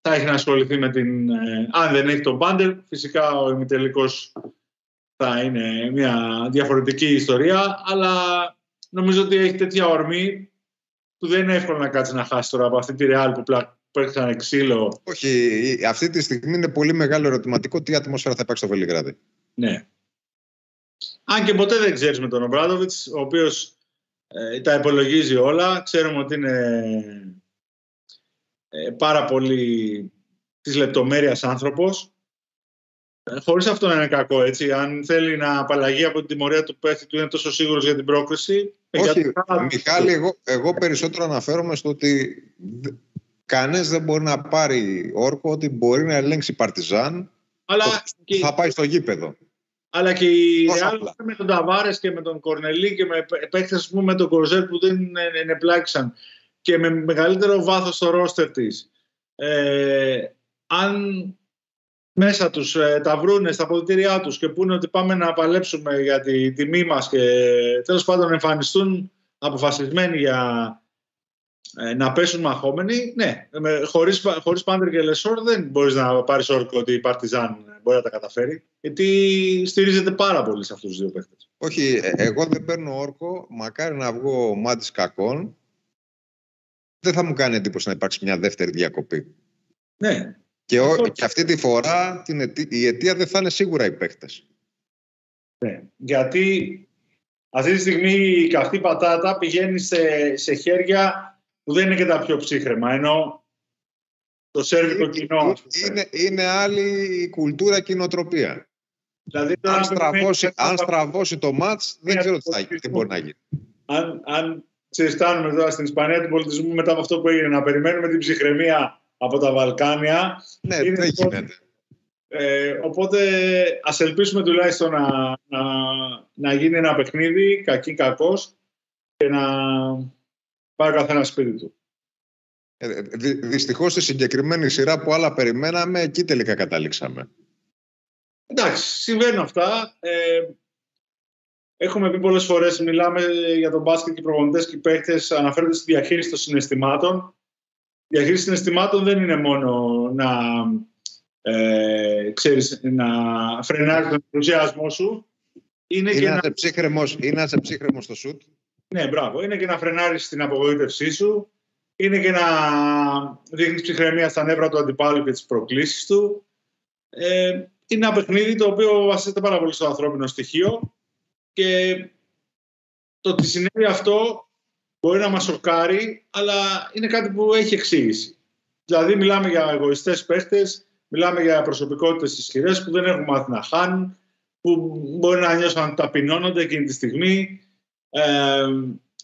θα έχει να ασχοληθεί με την... Ε, αν δεν έχει τον Πάντερ, φυσικά ο ημιτελικός θα είναι μια διαφορετική ιστορία, αλλά νομίζω ότι έχει τέτοια ορμή που δεν είναι εύκολο να κάτσεις να χάσεις τώρα από αυτή τη Real που, πλα... που έχει σαν ξύλο. Όχι, αυτή τη στιγμή είναι πολύ μεγάλο ερωτηματικό τι ατμόσφαιρα θα υπάρξει στο Βελιγράδι. Ναι. Αν και ποτέ δεν ξέρεις με τον Ομπράδοβιτς, ο οποίος ε, τα υπολογίζει όλα. Ξέρουμε ότι είναι ε, πάρα πολύ της λεπτομέρειας άνθρωπος ε, Χωρίς αυτό να είναι κακό, έτσι. Αν θέλει να απαλλαγεί από την τιμωρία του παίχτη του, είναι τόσο σίγουρος για την πρόκριση. Ε, Όχι, για Μιχάλη, εγώ, εγώ περισσότερο αναφέρομαι στο ότι κανένα δεν μπορεί να πάρει όρκο ότι μπορεί να ελέγξει Παρτιζάν. Αλλά και... θα πάει στο γήπεδο. Αλλά και η Ρεάλ με τον Ταβάρες και με τον Κορνελί και με παίχτε με τον Κορζέρ που δεν ενεπλάξαν και με μεγαλύτερο βάθος στο ρόστερ της. Ε, αν μέσα τους ε, τα βρούνε στα αποδητήριά τους και πούνε ότι πάμε να παλέψουμε για τη τιμή μας και τέλος πάντων εμφανιστούν αποφασισμένοι για ε, να πέσουν μαχόμενοι, ναι, με, χωρίς, χωρίς Πάντερ και Λεσόρ δεν μπορείς να πάρεις όρκο ότι η Παρτιζάν μπορεί να τα καταφέρει, γιατί στηρίζεται πάρα πολύ σε αυτούς τους δύο παίχτες. Όχι, ε, εγώ δεν παίρνω όρκο, μακάρι να βγω μάτις κακών, δεν θα μου κάνει εντύπωση να υπάρξει μια δεύτερη διακοπή. Ναι, και, και αυτή τη φορά την η αιτία δεν θα είναι σίγουρα οι παίχτες. Ναι, γιατί αυτή τη στιγμή η καυτή πατάτα πηγαίνει σε, σε χέρια που δεν είναι και τα πιο ψύχρεμα, ενώ το σέρβικο κοινό. Είναι, είναι άλλη η κουλτούρα και η νοοτροπία. Δηλαδή, αν, στραβώσει, αν στραβώσει το μάτς, δεν ξέρω τι, θα, τι μπορεί να γίνει. Αν, αν συζητάνουμε τώρα στην Ισπανία του πολιτισμού μετά από αυτό που έγινε, να περιμένουμε την ψυχραιμία από τα Βαλκάνια. Ναι, δεν γίνεται. Ε, οπότε ας ελπίσουμε τουλάχιστον να, να, να γίνει ένα παιχνίδι, κακή κακός, και να πάει καθένας σπίτι του. Ε, δυ, δυστυχώς στη συγκεκριμένη σειρά που άλλα περιμέναμε, εκεί τελικά καταλήξαμε. Εντάξει, συμβαίνουν αυτά. Ε, έχουμε πει πολλές φορές, μιλάμε για τον μπάσκετ και οι προπονητές και οι παίχτες, αναφέρονται στη διαχείριση των συναισθημάτων διαχείριση συναισθημάτων δεν είναι μόνο να, ε, ξέρεις, να φρενάρεις τον ενθουσιασμό σου. Είναι, είναι, και να... ψύχρεμος, είναι να ψύχρεμος στο σουτ. Ναι, μπράβο. Είναι και να φρενάρεις την απογοήτευσή σου. Είναι και να δείχνεις ψυχραιμία στα νεύρα του αντιπάλου και τις προκλήσεις του. Ε, είναι ένα παιχνίδι το οποίο βασίζεται πάρα πολύ στο ανθρώπινο στοιχείο και το ότι συνέβη αυτό μπορεί να μας σοκάρει, αλλά είναι κάτι που έχει εξήγηση. Δηλαδή μιλάμε για εγωιστές παίχτες, μιλάμε για προσωπικότητες ισχυρές που δεν έχουν μάθει να χάνουν, που μπορεί να νιώσουν ταπεινώνονται εκείνη τη στιγμή. Ε,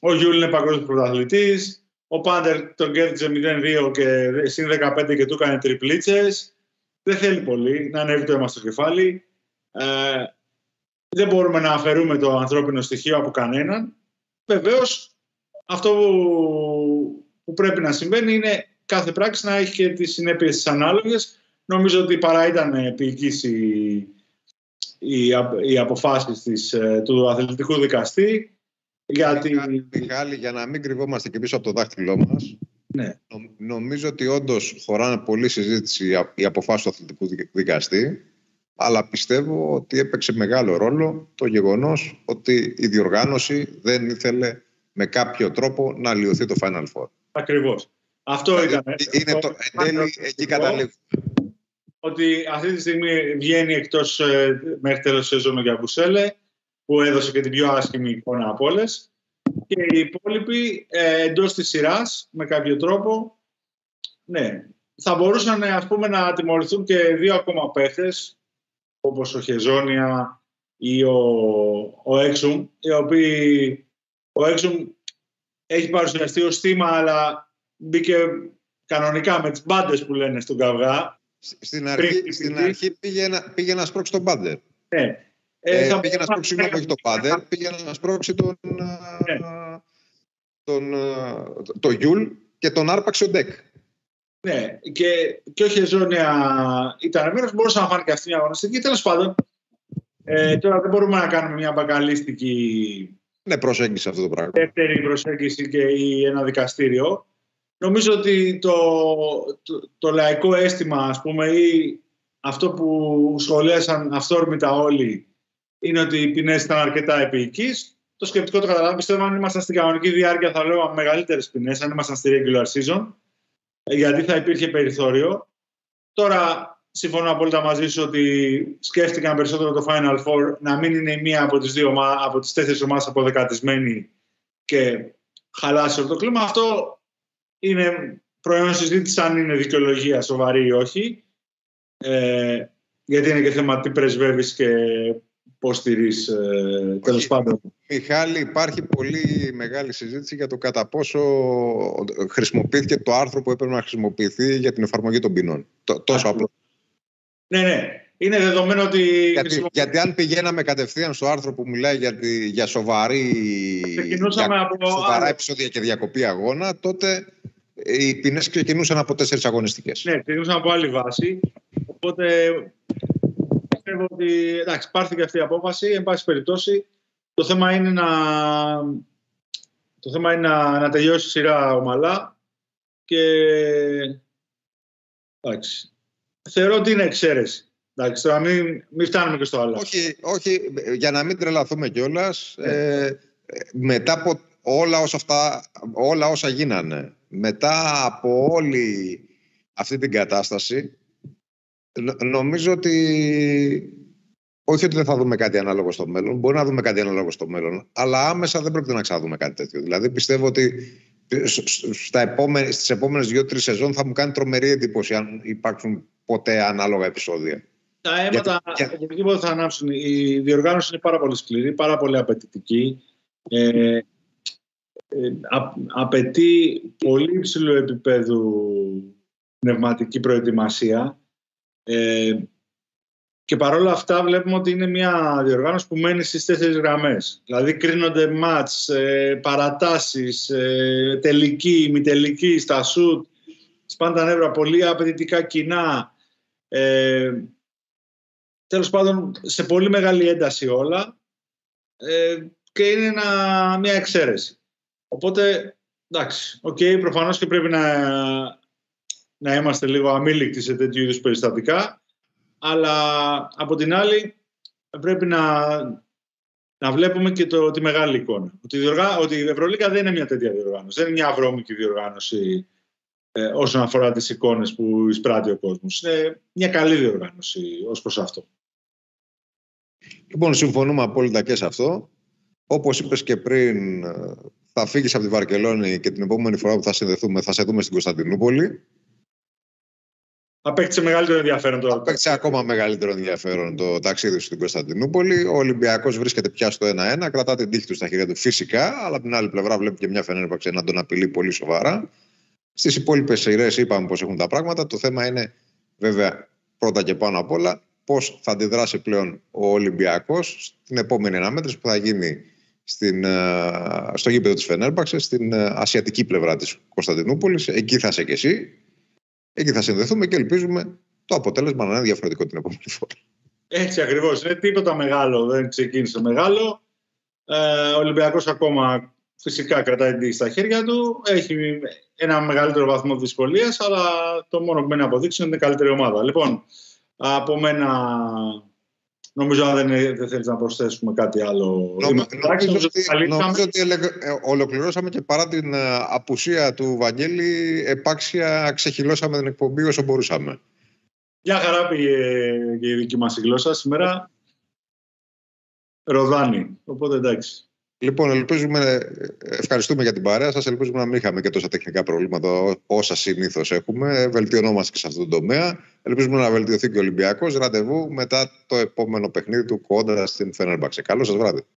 ο Γιούλ είναι παγκόσμιος πρωταθλητής. Ο Πάντερ τον κέρδισε 0-2 και συν 15 και του έκανε τριπλίτσες. Δεν θέλει πολύ να ανέβει το αίμα στο κεφάλι. Ε, δεν μπορούμε να αφαιρούμε το ανθρώπινο στοιχείο από κανέναν. Βεβαίως αυτό που πρέπει να συμβαίνει είναι κάθε πράξη να έχει και τις συνέπειες τις ανάλογες. Νομίζω ότι παρά ήταν επίκης οι, οι, οι αποφάσεις της, ε, του αθλητικού δικαστή. Γιατί... Μιχάλη, για να μην κρυβόμαστε και πίσω από το δάχτυλό μας, ναι. νομίζω ότι όντως χωράνε πολύ συζήτηση η αποφάση του αθλητικού δικαστή, αλλά πιστεύω ότι έπαιξε μεγάλο ρόλο το γεγονός ότι η διοργάνωση δεν ήθελε με κάποιο τρόπο να λιωθεί το Final Four. Ακριβώς. Αυτό δηλαδή, ήταν. Είναι το, εν τέλει, εκεί καταλήγουμε ότι αυτή τη στιγμή βγαίνει εκτός ε, μέχρι τέλος της σεζόν ο Γιαμπουσέλε, που έδωσε και την πιο άσχημη εικόνα από όλες. Και οι υπόλοιποι ε, εντός της σειράς, με κάποιο τρόπο, ναι, θα μπορούσαν ας πούμε, να τιμωρηθούν και δύο ακόμα παίχτες, όπως ο Χεζόνια ή ο, ο Έξουμ, οι οποίοι ο Έξουμ έχει παρουσιαστεί ως θύμα, αλλά μπήκε κανονικά με τις μπάντες που λένε στον καυγά στην αρχή, στην αρχή πήγε, να, πήγε να σπρώξει τον Πάντερ. Ναι. Ε, ε, πήγε να σπρώξει, συγγνώμη, όχι τον Πάντερ, πήγε να σπρώξει τον, ναι. τον, το Γιούλ και τον άρπαξε ο Ντεκ. Ναι, και, και όχι Χεζόνια ήταν μέρος, μπορούσε να φάνει και αυτή μια αγωνιστική. Τέλος πάντων, ε, τώρα δεν μπορούμε να κάνουμε μια μπακαλίστικη ναι, προσέγγιση αυτό το πράγμα. Δεύτερη προσέγγιση και ή ένα δικαστήριο. Νομίζω ότι το, το, το λαϊκό αίσθημα, ας πούμε, ή αυτό που σχολίασαν αυθόρμητα όλοι, είναι ότι οι ποινές ήταν αρκετά επίοικείς. Το σκεπτικό το καταλάβει. Πιστεύω αν ήμασταν στην κανονική διάρκεια θα λέω μεγαλύτερες ποινές, αν ήμασταν στη regular season, γιατί θα υπήρχε περιθώριο. Τώρα συμφωνώ απόλυτα μαζί σου ότι σκέφτηκαν περισσότερο το Final Four να μην είναι μία από τις, δύο, από τις τέσσερις ομάδες αποδεκατισμένη και χαλάσει όλο το κλίμα. Αυτό είναι προϊόν συζήτησης αν είναι δικαιολογία σοβαρή ή όχι. Ε, γιατί είναι και θέμα τι πρεσβεύεις και πώς στηρείς ε, τέλος πάντων. Μιχάλη, υπάρχει πολύ μεγάλη συζήτηση για το κατά πόσο χρησιμοποιήθηκε το άρθρο που έπρεπε να χρησιμοποιηθεί για την εφαρμογή των ποινών. τόσο απλό. Ναι, ναι. Είναι δεδομένο ότι. Γιατί, γιατί αν πηγαίναμε κατευθείαν στο άρθρο που μιλάει για, τη, για σοβαρή. για από... Σοβαρά επεισόδια και διακοπή αγώνα, τότε οι ποινές ξεκινούσαν από τέσσερις αγωνιστικές. Ναι, ξεκινούσαν από άλλη βάση. Οπότε πιστεύω ότι εντάξει, πάρθηκε αυτή η απόφαση. Εν πάση περιπτώσει, το θέμα είναι να, το θέμα είναι να, να τελειώσει η σειρά ομαλά και εντάξει, θεωρώ ότι είναι εξαίρεση. Εντάξει, τώρα μην, μην φτάνουμε και στο άλλο. Όχι, όχι, για να μην τρελαθούμε κιόλας. Ναι. Ε, μετά από όλα όσα, αυτά, όλα όσα γίνανε, μετά από όλη αυτή την κατάσταση, νομίζω ότι όχι ότι δεν θα δούμε κάτι ανάλογο στο μέλλον, μπορεί να δούμε κάτι ανάλογο στο μέλλον, αλλά άμεσα δεν πρόκειται να ξαναδούμε κάτι τέτοιο. Δηλαδή πιστεύω ότι στα επόμενε, στις επόμενες δύο-τρεις σεζόν θα μου κάνει τρομερή εντύπωση αν υπάρξουν ποτέ ανάλογα επεισόδια. Τα αίματα γιατί... οπωσδήποτε θα ανάψουν. Η διοργάνωση είναι πάρα πολύ σκληρή, πάρα πολύ απαιτητική. Ε, ε, απαιτεί πολύ υψηλό επίπεδο πνευματική προετοιμασία. Ε, και παρόλα αυτά βλέπουμε ότι είναι μια διοργάνωση που μένει στις τέσσερις γραμμές. Δηλαδή κρίνονται μάτς, ε, παρατάσεις, ε, τελική, μη τελική, στα σουτ, σπάνε τα νεύρα, πολύ απαιτητικά κοινά. Ε, τέλος πάντων, σε πολύ μεγάλη ένταση όλα ε, και είναι ένα, μια εξαίρεση. Οπότε, εντάξει, οκ, okay, προφανώς και πρέπει να, να είμαστε λίγο αμήλικτοι σε τέτοιου είδους περιστατικά, αλλά από την άλλη πρέπει να, να βλέπουμε και το, τη μεγάλη εικόνα. Ότι η, διοργά, ότι η Ευρωλίκα δεν είναι μια τέτοια διοργάνωση, δεν είναι μια βρώμικη διοργάνωση ε, όσον αφορά τις εικόνες που εισπράττει ο κόσμος. Είναι μια καλή διοργάνωση ως προς αυτό. Λοιπόν, συμφωνούμε απόλυτα και σε αυτό. Όπως είπες και πριν, θα φύγεις από τη Βαρκελόνη και την επόμενη φορά που θα συνδεθούμε θα σε δούμε στην Κωνσταντινούπολη. Απέκτησε μεγαλύτερο ενδιαφέρον τώρα. Απέκτησε ακόμα μεγαλύτερο ενδιαφέρον το ταξίδι στην Κωνσταντινούπολη. Ο Ολυμπιακός βρίσκεται πια στο 1-1, κρατά την τύχη του στα χέρια του φυσικά, αλλά από την άλλη πλευρά βλέπει και μια Φενέρμπαξ να τον απειλεί πολύ σοβαρά. Στις υπόλοιπες σειρές είπαμε πώς έχουν τα πράγματα. Το θέμα είναι βέβαια πρώτα και πάνω απ' όλα πώς θα αντιδράσει πλέον ο Ολυμπιακός στην επόμενη αναμέτρηση που θα γίνει στην, ε, στο γήπεδο της Φενέρμπαξ, στην ε, ασιατική πλευρά της Κωνσταντινούπολης. Εκεί θα είσαι και εσύ. Εκεί θα συνδεθούμε και ελπίζουμε το αποτέλεσμα να είναι διαφορετικό την επόμενη φορά. Έτσι ακριβώς. Είναι τίποτα μεγάλο. Δεν ξεκίνησε μεγάλο. Ε, ο Ολυμπιακός ακόμα φυσικά κρατάει τη στα χέρια του. Έχει ένα μεγαλύτερο βαθμό δυσκολίας, αλλά το μόνο που μένει να αποδείξει είναι καλύτερη ομάδα. Λοιπόν, από μένα Νομίζω αν δεν, δεν θέλεις να προσθέσουμε κάτι άλλο. Νομίζω, νομίζω, ότι, νομίζω ότι ε, ολοκληρώσαμε και παρά την ε, απουσία του Βαγγέλη επάξια ξεχυλώσαμε την εκπομπή όσο μπορούσαμε. Για χαρά πήγε και η δική μας γλώσσα σήμερα. Ροδάνη. Οπότε εντάξει. Λοιπόν, ελπίζουμε, ευχαριστούμε για την παρέα σας. Ελπίζουμε να μην είχαμε και τόσα τεχνικά προβλήματα όσα συνήθως έχουμε. Βελτιωνόμαστε και σε αυτόν τον τομέα. Ελπίζουμε να βελτιωθεί και ο Ολυμπιακός. Ραντεβού μετά το επόμενο παιχνίδι του κόντρα στην Φενέρμπαξε. Καλό σας βράδυ.